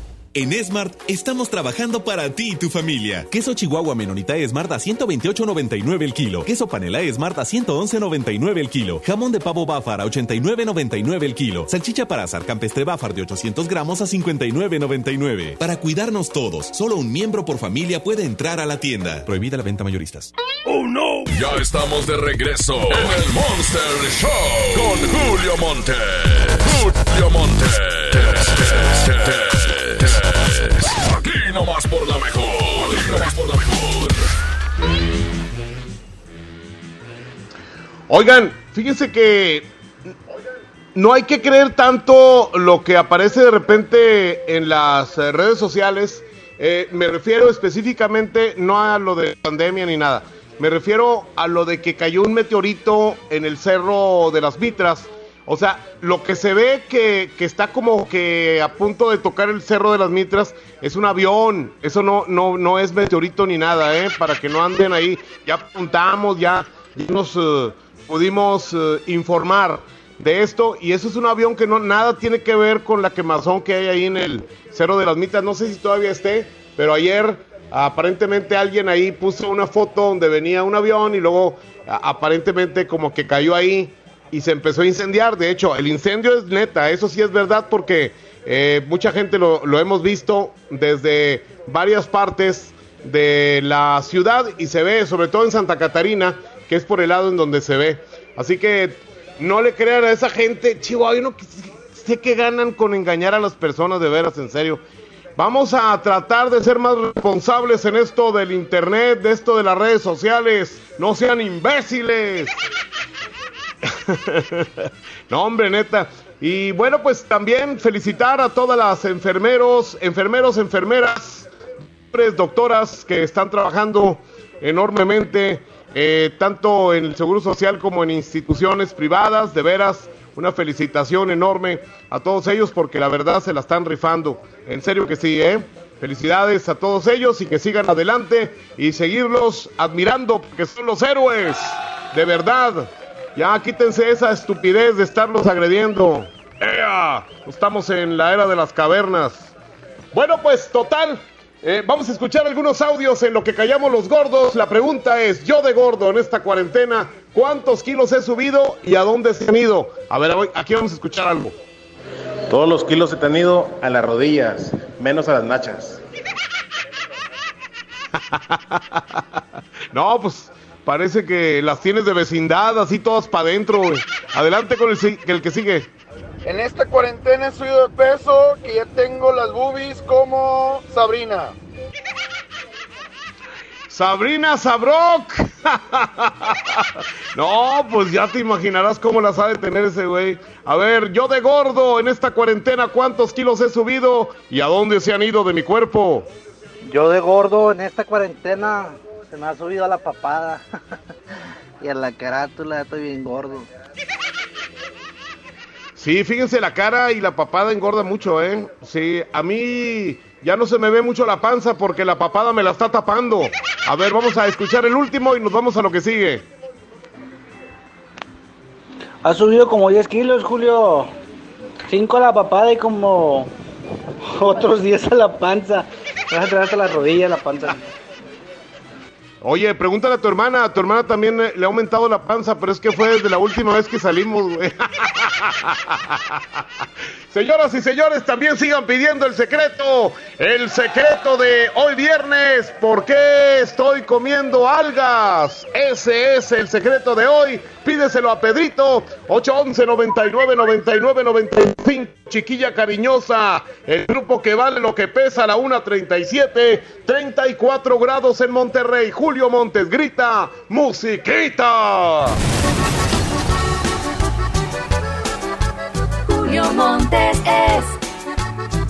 En Smart estamos trabajando para ti y tu familia. Queso Chihuahua Menonita Smart a 128.99 el kilo. Queso Panela Smart a 111.99 el kilo. Jamón de pavo Bafar a 89.99 el kilo. Salchicha para azar campestre Bafar de 800 gramos a 59.99. Para cuidarnos todos, solo un miembro por familia puede entrar a la tienda. Prohibida la venta mayoristas. ¡Oh, no! Ya estamos de regreso en el Monster Show con Julio Monte. Julio Monte. Mejor. Aquí por la mejor. Oigan, fíjense que no hay que creer tanto lo que aparece de repente en las redes sociales. Eh, me refiero específicamente no a lo de pandemia ni nada. Me refiero a lo de que cayó un meteorito en el cerro de las Mitras. O sea, lo que se ve que, que está como que a punto de tocar el cerro de las Mitras es un avión. Eso no, no, no es meteorito ni nada, ¿eh? Para que no anden ahí. Ya apuntamos, ya, nos eh, pudimos eh, informar de esto. Y eso es un avión que no nada tiene que ver con la quemazón que hay ahí en el cerro de las Mitras. No sé si todavía esté, pero ayer aparentemente alguien ahí puso una foto donde venía un avión y luego aparentemente como que cayó ahí y se empezó a incendiar. De hecho, el incendio es neta, eso sí es verdad porque eh, mucha gente lo, hemos visto desde varias partes de la ciudad y se ve, sobre todo en Santa Catarina, que es por el lado en donde se ve. Así que no le crean a esa gente, Chihuahua, yo no sé que ganan con engañar a las personas de veras, en serio. Vamos a tratar de ser más responsables en esto del internet, de esto de las redes sociales. No sean imbéciles. no, hombre, neta. Y bueno, pues también felicitar a todas las enfermeros, enfermeros, enfermeras, doctoras que están trabajando enormemente, eh, tanto en el Seguro Social como en instituciones privadas. De veras, una felicitación enorme a todos ellos porque la verdad se la están rifando. En serio que sí, ¿eh? Felicidades a todos ellos y que sigan adelante y seguirlos admirando porque son los héroes. De verdad. Ya quítense esa estupidez de estarlos agrediendo. ¡Ea! Estamos en la era de las cavernas. Bueno, pues total. eh, vamos a escuchar algunos audios en lo que callamos los gordos. La pregunta es, yo de gordo en esta cuarentena, ¿cuántos kilos he subido y a dónde se han ido? A ver, aquí vamos a escuchar algo. Todos los kilos se te han ido a las rodillas, menos a las nachas. No, pues parece que las tienes de vecindad, así todas para adentro. güey. Adelante con el, que sigue. En esta cuarentena he subido de peso, que ya tengo las boobies como Sabrina. Sabrina Sabrok. no, pues ya te imaginarás cómo las ha de tener ese güey. A ver, yo de gordo en esta cuarentena, ¿cuántos kilos he subido y a dónde se han ido de mi cuerpo? Yo de gordo en esta cuarentena se me ha subido a la papada y a la carátula, estoy bien gordo. Sí, fíjense, la cara y la papada engorda mucho, ¿eh? Sí, a mí ya no se me ve mucho la panza porque la papada me la está tapando. A ver, vamos a escuchar el último y nos vamos a lo que sigue. Ha subido como 10 kilos, Julio. 5 a la papada y como otros 10 a la panza. Vas a traer hasta la rodilla la panza. Oye, pregúntale a tu hermana, a tu hermana también eh, le ha aumentado la panza, pero es que fue desde la última vez que salimos, güey. Señoras y señores, también sigan pidiendo el secreto, el secreto de hoy viernes, ¿por qué estoy comiendo algas? Ese es el secreto de hoy, pídeselo a Pedrito, 811 99 99 95, chiquilla cariñosa, el grupo que vale lo que pesa, la 1.37, 34 grados en Monterrey, Montes grita, musiquita. Julio Montes es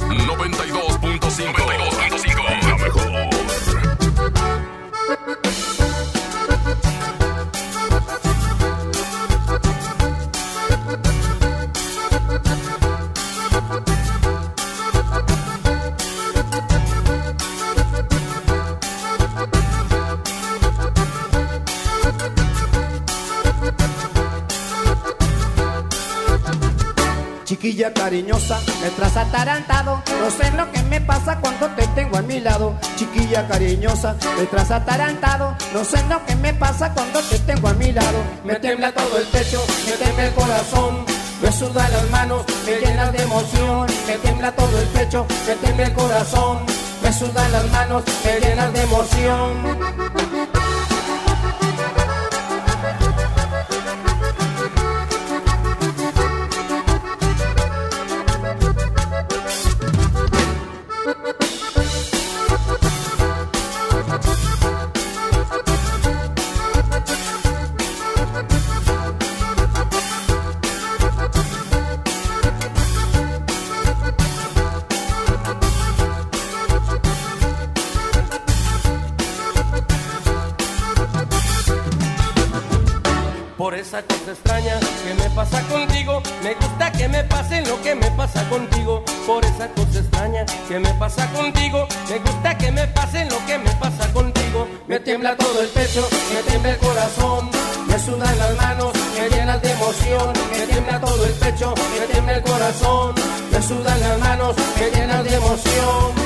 92.5 92.5. La mejor. Chiquilla cariñosa, me traes atarantado. No sé lo que me pasa cuando te tengo a mi lado. Chiquilla cariñosa, me traes atarantado. No sé lo que me pasa cuando te tengo a mi lado. Me tiembla todo el pecho, me tiembla el corazón. Me sudan las manos, me llenas de emoción. Me tiembla todo el pecho, me tiembla el corazón. Me sudan las manos, me llenas de emoción. Esa cosa extraña que me pasa contigo, me gusta que me pase lo que me pasa contigo. Por esa cosa extraña que me pasa contigo, me gusta que me pase lo que me pasa contigo. Me tiembla todo el pecho, me tiembla el corazón, me sudan las manos, me llenas de emoción. Me tiembla todo el pecho, me tiembla el corazón, me sudan las manos, me llenas de emoción.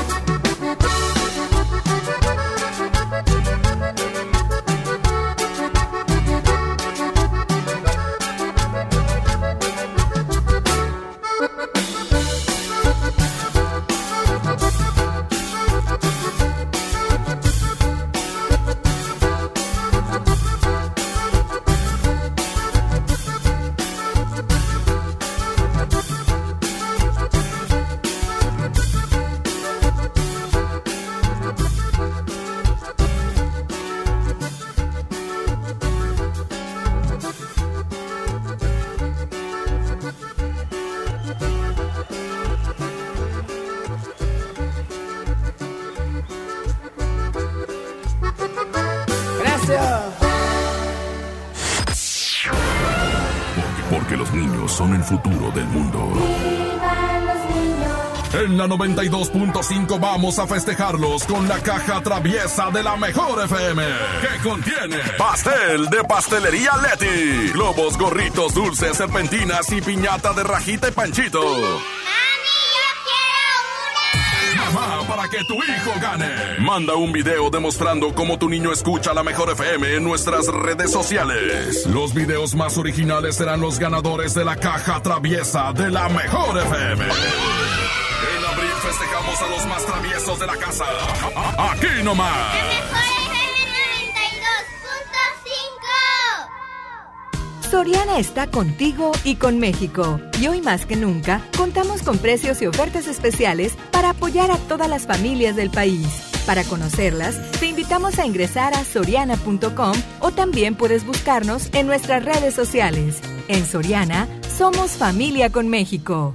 En la 92.5 vamos a festejarlos con la caja traviesa de la mejor FM. Que contiene pastel de pastelería Leti, globos, gorritos, dulces, serpentinas y piñata de rajita y panchito. Mamá, para que tu hijo gane. Manda un video demostrando cómo tu niño escucha la mejor FM en nuestras redes sociales. Los videos más originales serán los ganadores de la caja traviesa de la mejor FM. A los más traviesos de la casa. Aquí nomás. Soriana está contigo y con México. Y hoy más que nunca, contamos con precios y ofertas especiales para apoyar a todas las familias del país. Para conocerlas, te invitamos a ingresar a soriana.com o también puedes buscarnos en nuestras redes sociales. En Soriana, somos familia con México.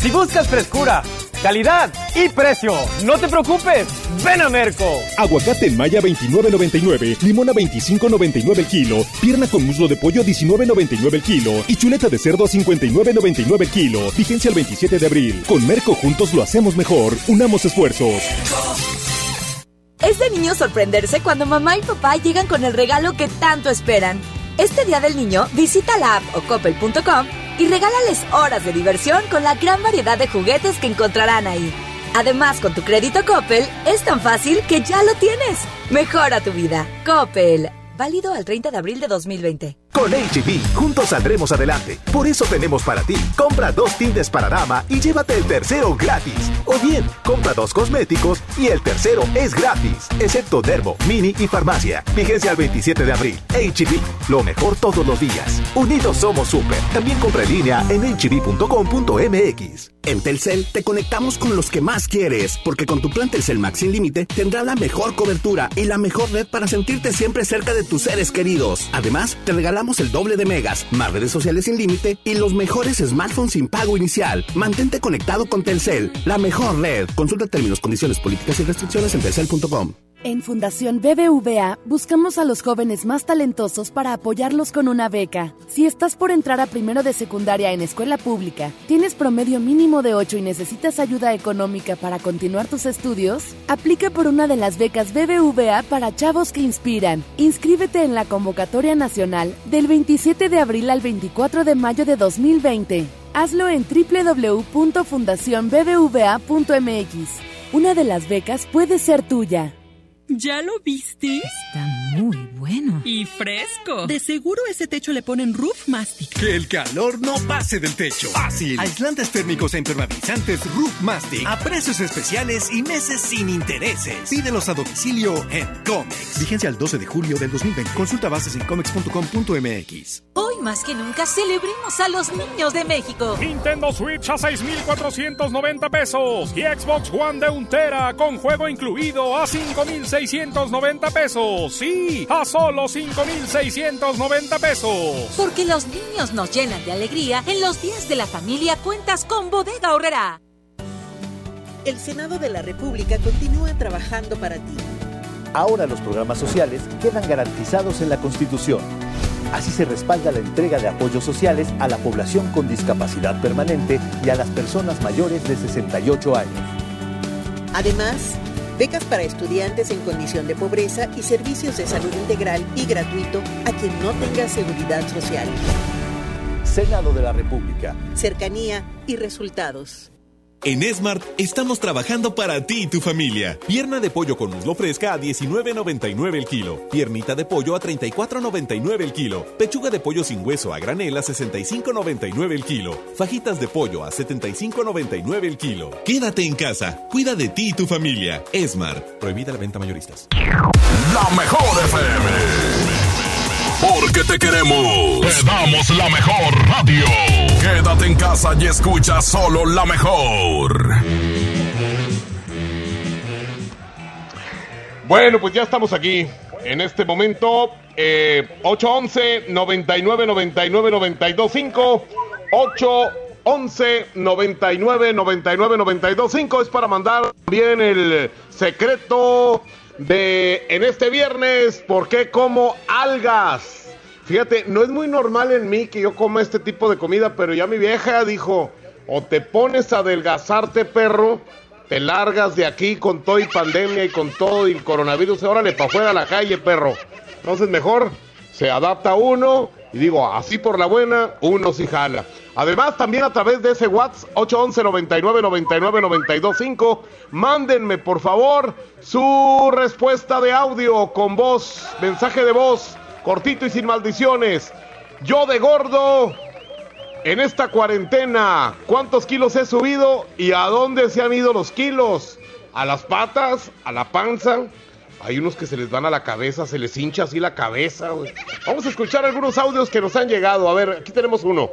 Si buscas frescura, calidad y precio, no te preocupes, ven a Merco. Aguacate en Maya 29.99, limón a 25.99 el kilo, pierna con muslo de pollo 19.99 el kilo y chuleta de cerdo a 59.99 el kilo. Vigencia el 27 de abril. Con Merco juntos lo hacemos mejor. Unamos esfuerzos. Es de niño sorprenderse cuando mamá y papá llegan con el regalo que tanto esperan. Este día del niño, visita la app o coppel.com y regálales horas de diversión con la gran variedad de juguetes que encontrarán ahí. Además, con tu crédito Coppel, es tan fácil que ya lo tienes. Mejora tu vida. Coppel. Válido al 30 de abril de 2020. Con HB, juntos saldremos adelante. Por eso tenemos para ti. Compra dos tintes para dama y llévate el tercero gratis. O bien, compra dos cosméticos y el tercero es gratis. Excepto Dermo, Mini y Farmacia. Vigencia al 27 de abril. HB, lo mejor todos los días. Unidos somos super. También compra en línea en hb.com.mx. En Telcel te conectamos con los que más quieres, porque con tu plan Telcel Max sin límite tendrás la mejor cobertura y la mejor red para sentirte siempre cerca de tus seres queridos. Además, te regalamos el doble de megas, más redes sociales sin límite y los mejores smartphones sin pago inicial. Mantente conectado con Telcel, la mejor red. Consulta términos, condiciones, políticas y restricciones en telcel.com. En Fundación BBVA buscamos a los jóvenes más talentosos para apoyarlos con una beca. Si estás por entrar a primero de secundaria en escuela pública, tienes promedio mínimo de 8 y necesitas ayuda económica para continuar tus estudios, aplica por una de las becas BBVA para chavos que inspiran. Inscríbete en la convocatoria nacional del 27 de abril al 24 de mayo de 2020. Hazlo en www.fundacionbbva.mx. Una de las becas puede ser tuya. ¿Ya lo viste? Muy bueno. Y fresco. De seguro ese techo le ponen Roof Mastic. Que el calor no pase del techo. Fácil. Aislantes térmicos e impermeabilizantes Roof Mastic. A precios especiales y meses sin intereses. Pídelos a domicilio en Comex. Vigencia el 12 de julio del 2020. Consulta bases en comex.com.mx. Hoy más que nunca celebremos a los niños de México. Nintendo Switch a 6,490 pesos y Xbox One de untera con juego incluido a 5,600 690 pesos. Sí, a solo 5,690 pesos. Porque los niños nos llenan de alegría. En los días de la familia cuentas con Bodega Horrera. El Senado de la República continúa trabajando para ti. Ahora los programas sociales quedan garantizados en la Constitución. Así se respalda la entrega de apoyos sociales a la población con discapacidad permanente y a las personas mayores de 68 años. Además, becas para estudiantes en condición de pobreza y servicios de salud integral y gratuito a quien no tenga seguridad social. Senado de la República. Cercanía y resultados. En Smart estamos trabajando para ti y tu familia. Pierna de pollo con muslo fresca a 19.99 el kilo. Piernita de pollo a 34.99 el kilo. Pechuga de pollo sin hueso a granel a 65.99 el kilo. Fajitas de pollo a 75.99 el kilo. Quédate en casa. Cuida de ti y tu familia. Smart. Prohibida la venta mayoristas. La mejor FM. Porque te queremos. Te damos la mejor radio. Quédate en casa y escucha solo la mejor. Bueno, pues ya estamos aquí. En este momento, eh, 811 99 99 92 5 811 99 99 92 5 es para mandar bien el secreto de en este viernes, ¿por qué como algas? Fíjate, no es muy normal en mí que yo coma este tipo de comida, pero ya mi vieja dijo, o te pones a adelgazarte, perro, te largas de aquí con todo y pandemia y con todo y el coronavirus, órale, para afuera a la calle, perro. Entonces mejor se adapta uno y digo, así por la buena, uno sí jala. Además, también a través de ese WhatsApp 811 99 99 92 5, mándenme por favor su respuesta de audio con voz, mensaje de voz, cortito y sin maldiciones. Yo de gordo, en esta cuarentena, ¿cuántos kilos he subido y a dónde se han ido los kilos? ¿A las patas? ¿A la panza? Hay unos que se les van a la cabeza, se les hincha así la cabeza. güey. Vamos a escuchar algunos audios que nos han llegado. A ver, aquí tenemos uno.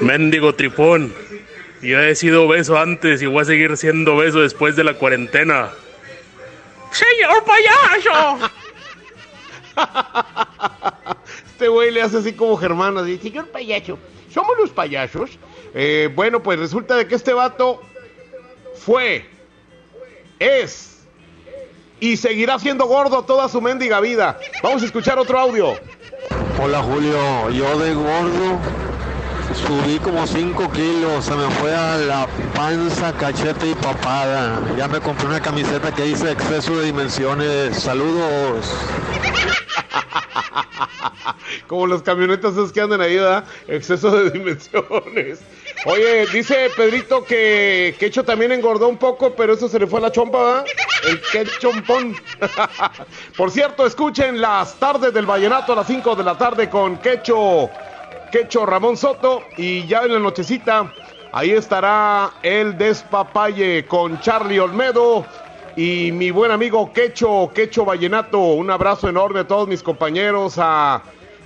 Mendigo tripón. Yo he sido obeso antes y voy a seguir siendo obeso después de la cuarentena. ¡Señor payaso! este güey le hace así como Germán, así, señor payaso, somos los payasos. Eh, bueno, pues resulta de que este vato fue, es y seguirá siendo gordo toda su mendiga vida. Vamos a escuchar otro audio. Hola Julio, yo de gordo subí como 5 kilos, se me fue a la panza, cachete y papada. Ya me compré una camiseta que dice exceso de dimensiones. Saludos. Como los camionetas esos que andan ahí, ¿verdad? Exceso de dimensiones. Oye, dice Pedrito que Quecho también engordó un poco, pero eso se le fue a la chompa, ¿verdad? el quechompón. Por cierto, escuchen las tardes del vallenato a las 5 de la tarde con Quecho, Quecho Ramón Soto y ya en la nochecita ahí estará el despapalle con Charlie Olmedo y mi buen amigo Quecho, Quecho Vallenato. Un abrazo enorme a todos mis compañeros, a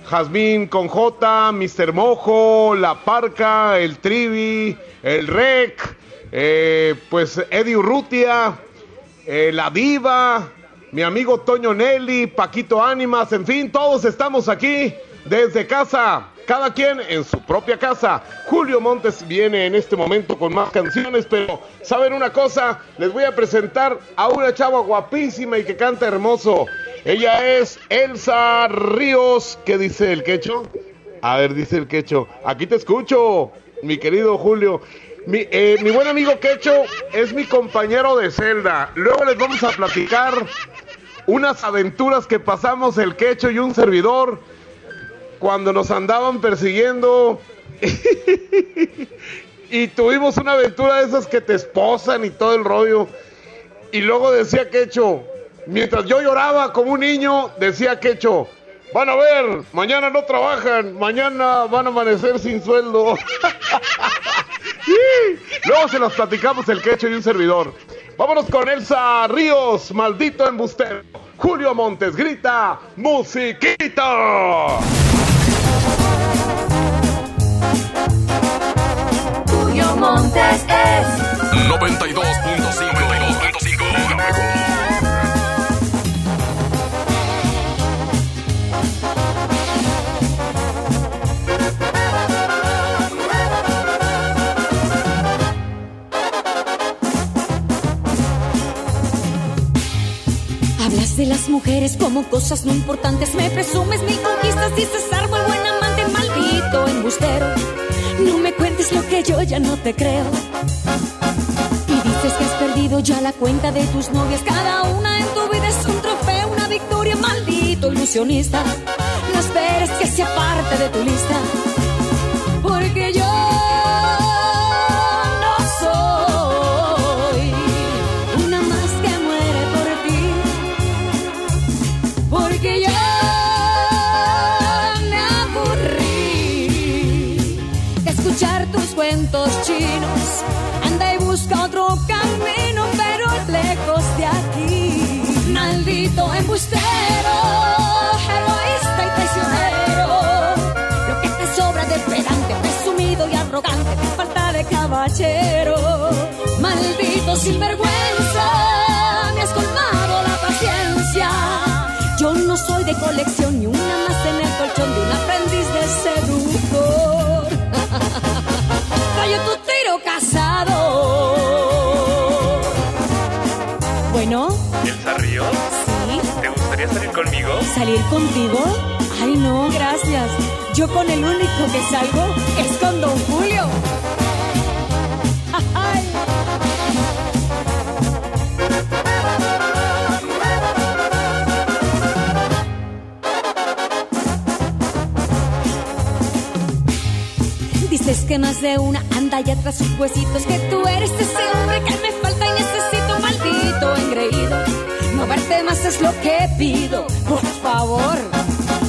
Jazmín con J, Mr. Mojo, La Parca, el Trivi, el Rec, eh, pues Eddie Urrutia, eh, La Diva, mi amigo Toño Nelly, Paquito Ánimas, en fin, todos estamos aquí desde casa, cada quien en su propia casa. Julio Montes viene en este momento con más canciones, pero ¿saben una cosa? Les voy a presentar a una chava guapísima y que canta hermoso. Ella es Elsa Ríos. ¿Qué dice el quecho? A ver, dice el quecho. Aquí te escucho, mi querido Julio. Mi, eh, mi buen amigo Quecho es mi compañero de celda. Luego les vamos a platicar unas aventuras que pasamos el Quecho y un servidor cuando nos andaban persiguiendo. y tuvimos una aventura de esas que te esposan y todo el rollo. Y luego decía Quecho, mientras yo lloraba como un niño, decía Quecho, van a ver, mañana no trabajan, mañana van a amanecer sin sueldo. Luego se los platicamos el quecho y un servidor. Vámonos con Elsa Ríos, maldito embustero. Julio Montes grita, musiquita. Julio Montes es 92.5 92.5 Mujeres como cosas no importantes. Me presumes mil conquistas, dices árbol, buen amante, maldito embustero. No me cuentes lo que yo ya no te creo. Y dices que has perdido ya la cuenta de tus novias. Cada una en tu vida es un trofeo, una victoria, maldito ilusionista. No esperes que sea parte de tu lista. Porque yo Anda y busca otro camino, pero lejos de aquí. Maldito embustero, egoísta y traicionero. Lo que te sobra de pedante, presumido y arrogante, te falta de caballero. Maldito sinvergüenza, me has colmado la paciencia. Yo no soy de colección ¿Te gustaría salir conmigo? salir contigo. Ay, no, gracias. Yo con el único que salgo es con Don Julio. Ay. Dices que más de una anda ya tras sus huesitos, que tú eres ese es lo que pido, por favor.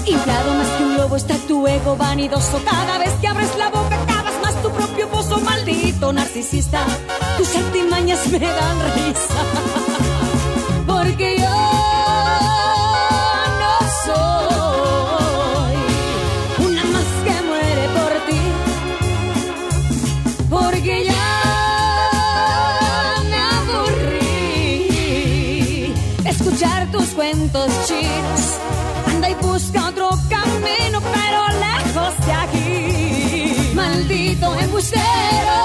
Inflado más que un lobo está tu ego vanidoso. Cada vez que abres la boca acabas más tu propio pozo, maldito narcisista. Tus artimañas me dan risa. Anda y busca otro camino, pero lejos de aquí. Maldito embustero,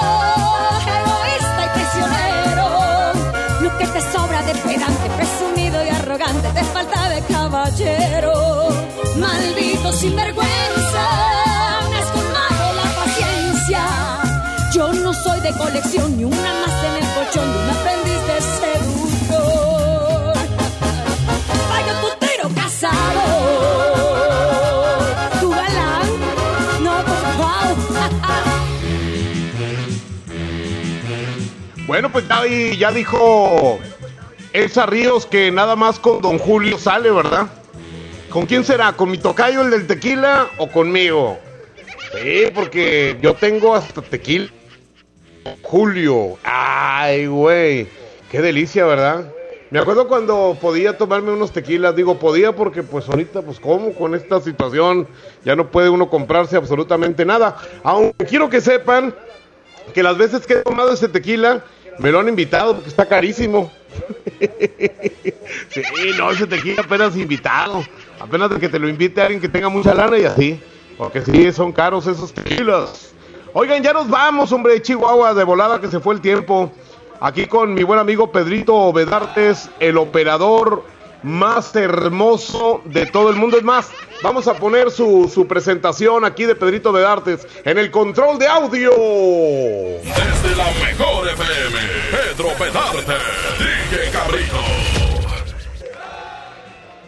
egoísta y traicionero. Lo que te sobra de pedante, presumido y arrogante, te falta de caballero. Maldito sinvergüenza, me has colmado la paciencia. Yo no soy de colección Bueno, pues ya, ya dijo Elsa Ríos que nada más con Don Julio sale, ¿verdad? ¿Con quién será? ¿Con mi tocayo, el del tequila, o conmigo? Sí, porque yo tengo hasta tequila. Julio. Ay, güey. Qué delicia, ¿verdad? Me acuerdo cuando podía tomarme unos tequilas, digo podía porque pues ahorita pues cómo con esta situación ya no puede uno comprarse absolutamente nada. Aunque quiero que sepan que las veces que he tomado ese tequila me lo han invitado porque está carísimo. sí, no, ese tequila apenas invitado. Apenas de que te lo invite alguien que tenga mucha lana y así. Porque sí, son caros esos tequilas. Oigan, ya nos vamos, hombre, de Chihuahua, de volada que se fue el tiempo. Aquí con mi buen amigo Pedrito Bedartes, el operador más hermoso de todo el mundo. Es más, vamos a poner su, su presentación aquí de Pedrito Bedartes en el control de audio. Desde la mejor FM, Pedro Bedarte, DJ Cabrito.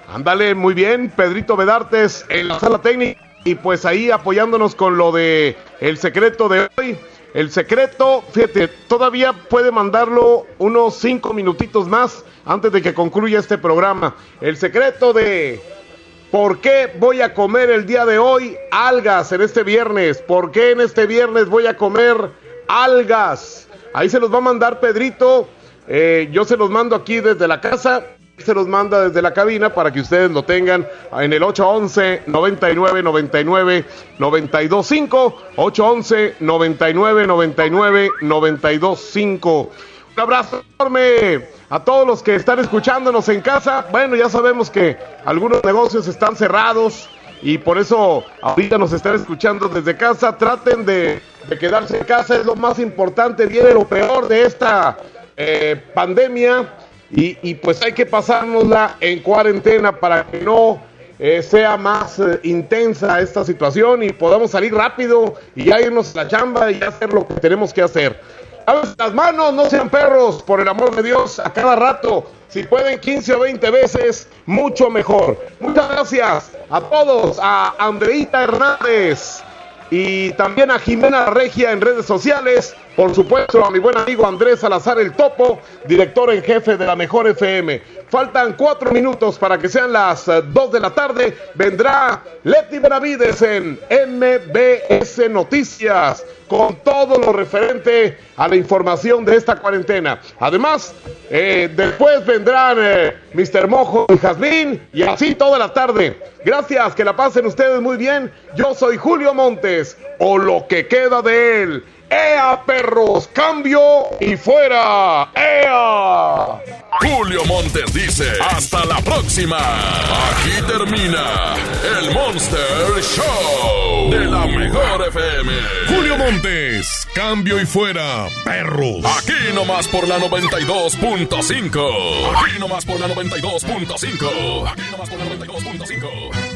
Ándale, muy bien, Pedrito Bedartes en la sala técnica y pues ahí apoyándonos con lo de el secreto de hoy. El secreto, fíjate, todavía puede mandarlo unos cinco minutitos más antes de que concluya este programa. El secreto de por qué voy a comer el día de hoy algas en este viernes. ¿Por qué en este viernes voy a comer algas? Ahí se los va a mandar Pedrito. Eh, yo se los mando aquí desde la casa se los manda desde la cabina para que ustedes lo tengan en el 811 99 99 925 811 99 99 925 un abrazo enorme a todos los que están escuchándonos en casa. Bueno, ya sabemos que algunos negocios están cerrados y por eso ahorita nos están escuchando desde casa. Traten de, de quedarse en casa, es lo más importante. Viene lo peor de esta eh, pandemia y, pues hay que pasárnosla en cuarentena para que no eh, sea más eh, intensa esta situación y podamos salir rápido y ya irnos a la chamba y hacer lo que tenemos que hacer. Lávense las manos, no sean perros, por el amor de Dios, a cada rato. Si pueden 15 o 20 veces, mucho mejor. Muchas gracias a todos, a Andreita Hernández y también a Jimena Regia en redes sociales. Por supuesto, a mi buen amigo Andrés Salazar el Topo, director en jefe de la Mejor FM. Faltan cuatro minutos para que sean las uh, dos de la tarde. Vendrá Leti Benavides en MBS Noticias con todo lo referente a la información de esta cuarentena. Además, eh, después vendrán eh, Mr. Mojo y Jazmín y así toda la tarde. Gracias, que la pasen ustedes muy bien. Yo soy Julio Montes, o lo que queda de él. ¡Ea, perros! ¡Cambio y fuera! ¡Ea! Julio Montes dice: ¡Hasta la próxima! Aquí termina el Monster Show de la Mejor FM. Julio Montes, cambio y fuera, perros. Aquí nomás por la 92.5. Aquí nomás por la 92.5. Aquí nomás por la 92.5.